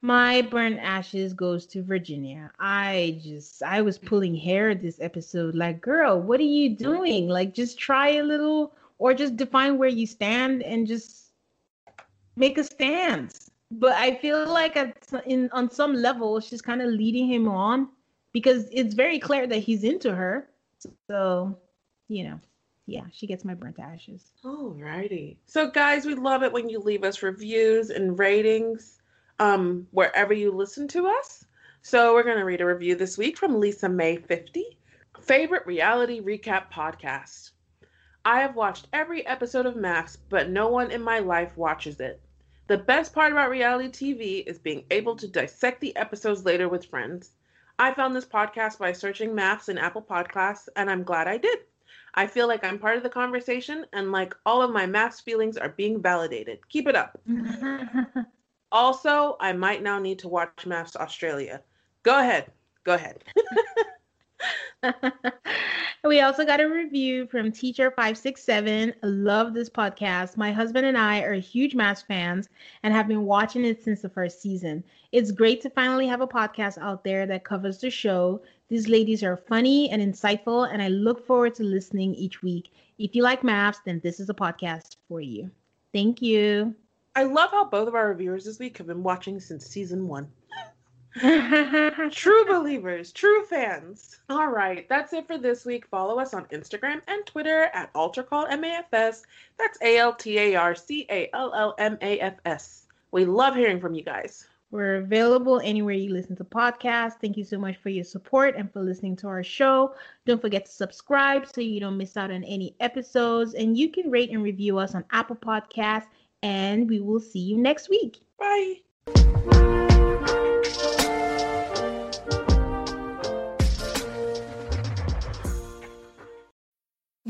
My burnt ashes goes to Virginia. I just I was pulling hair this episode. Like, girl, what are you doing? Like just try a little or just define where you stand and just make a stance. But I feel like at, in on some level she's kind of leading him on because it's very clear that he's into her. So, you know, yeah, she gets my burnt ashes. Alrighty. So guys, we love it when you leave us reviews and ratings um wherever you listen to us. So we're gonna read a review this week from Lisa May 50. Favorite reality recap podcast. I have watched every episode of Max, but no one in my life watches it. The best part about reality TV is being able to dissect the episodes later with friends. I found this podcast by searching MAFS in Apple Podcasts, and I'm glad I did. I feel like I'm part of the conversation, and like all of my MAFS feelings are being validated. Keep it up. (laughs) Also, I might now need to watch MAFS Australia. Go ahead. Go ahead. (laughs) (laughs) we also got a review from Teacher567. Love this podcast. My husband and I are huge MAFS fans and have been watching it since the first season. It's great to finally have a podcast out there that covers the show. These ladies are funny and insightful, and I look forward to listening each week. If you like MAFS, then this is a podcast for you. Thank you. I love how both of our reviewers this week have been watching since season one. (laughs) True believers, true fans. All right, that's it for this week. Follow us on Instagram and Twitter at AltarCallMAFS. That's A L T A R C A L L M A F S. We love hearing from you guys. We're available anywhere you listen to podcasts. Thank you so much for your support and for listening to our show. Don't forget to subscribe so you don't miss out on any episodes. And you can rate and review us on Apple Podcasts. And we will see you next week. Bye.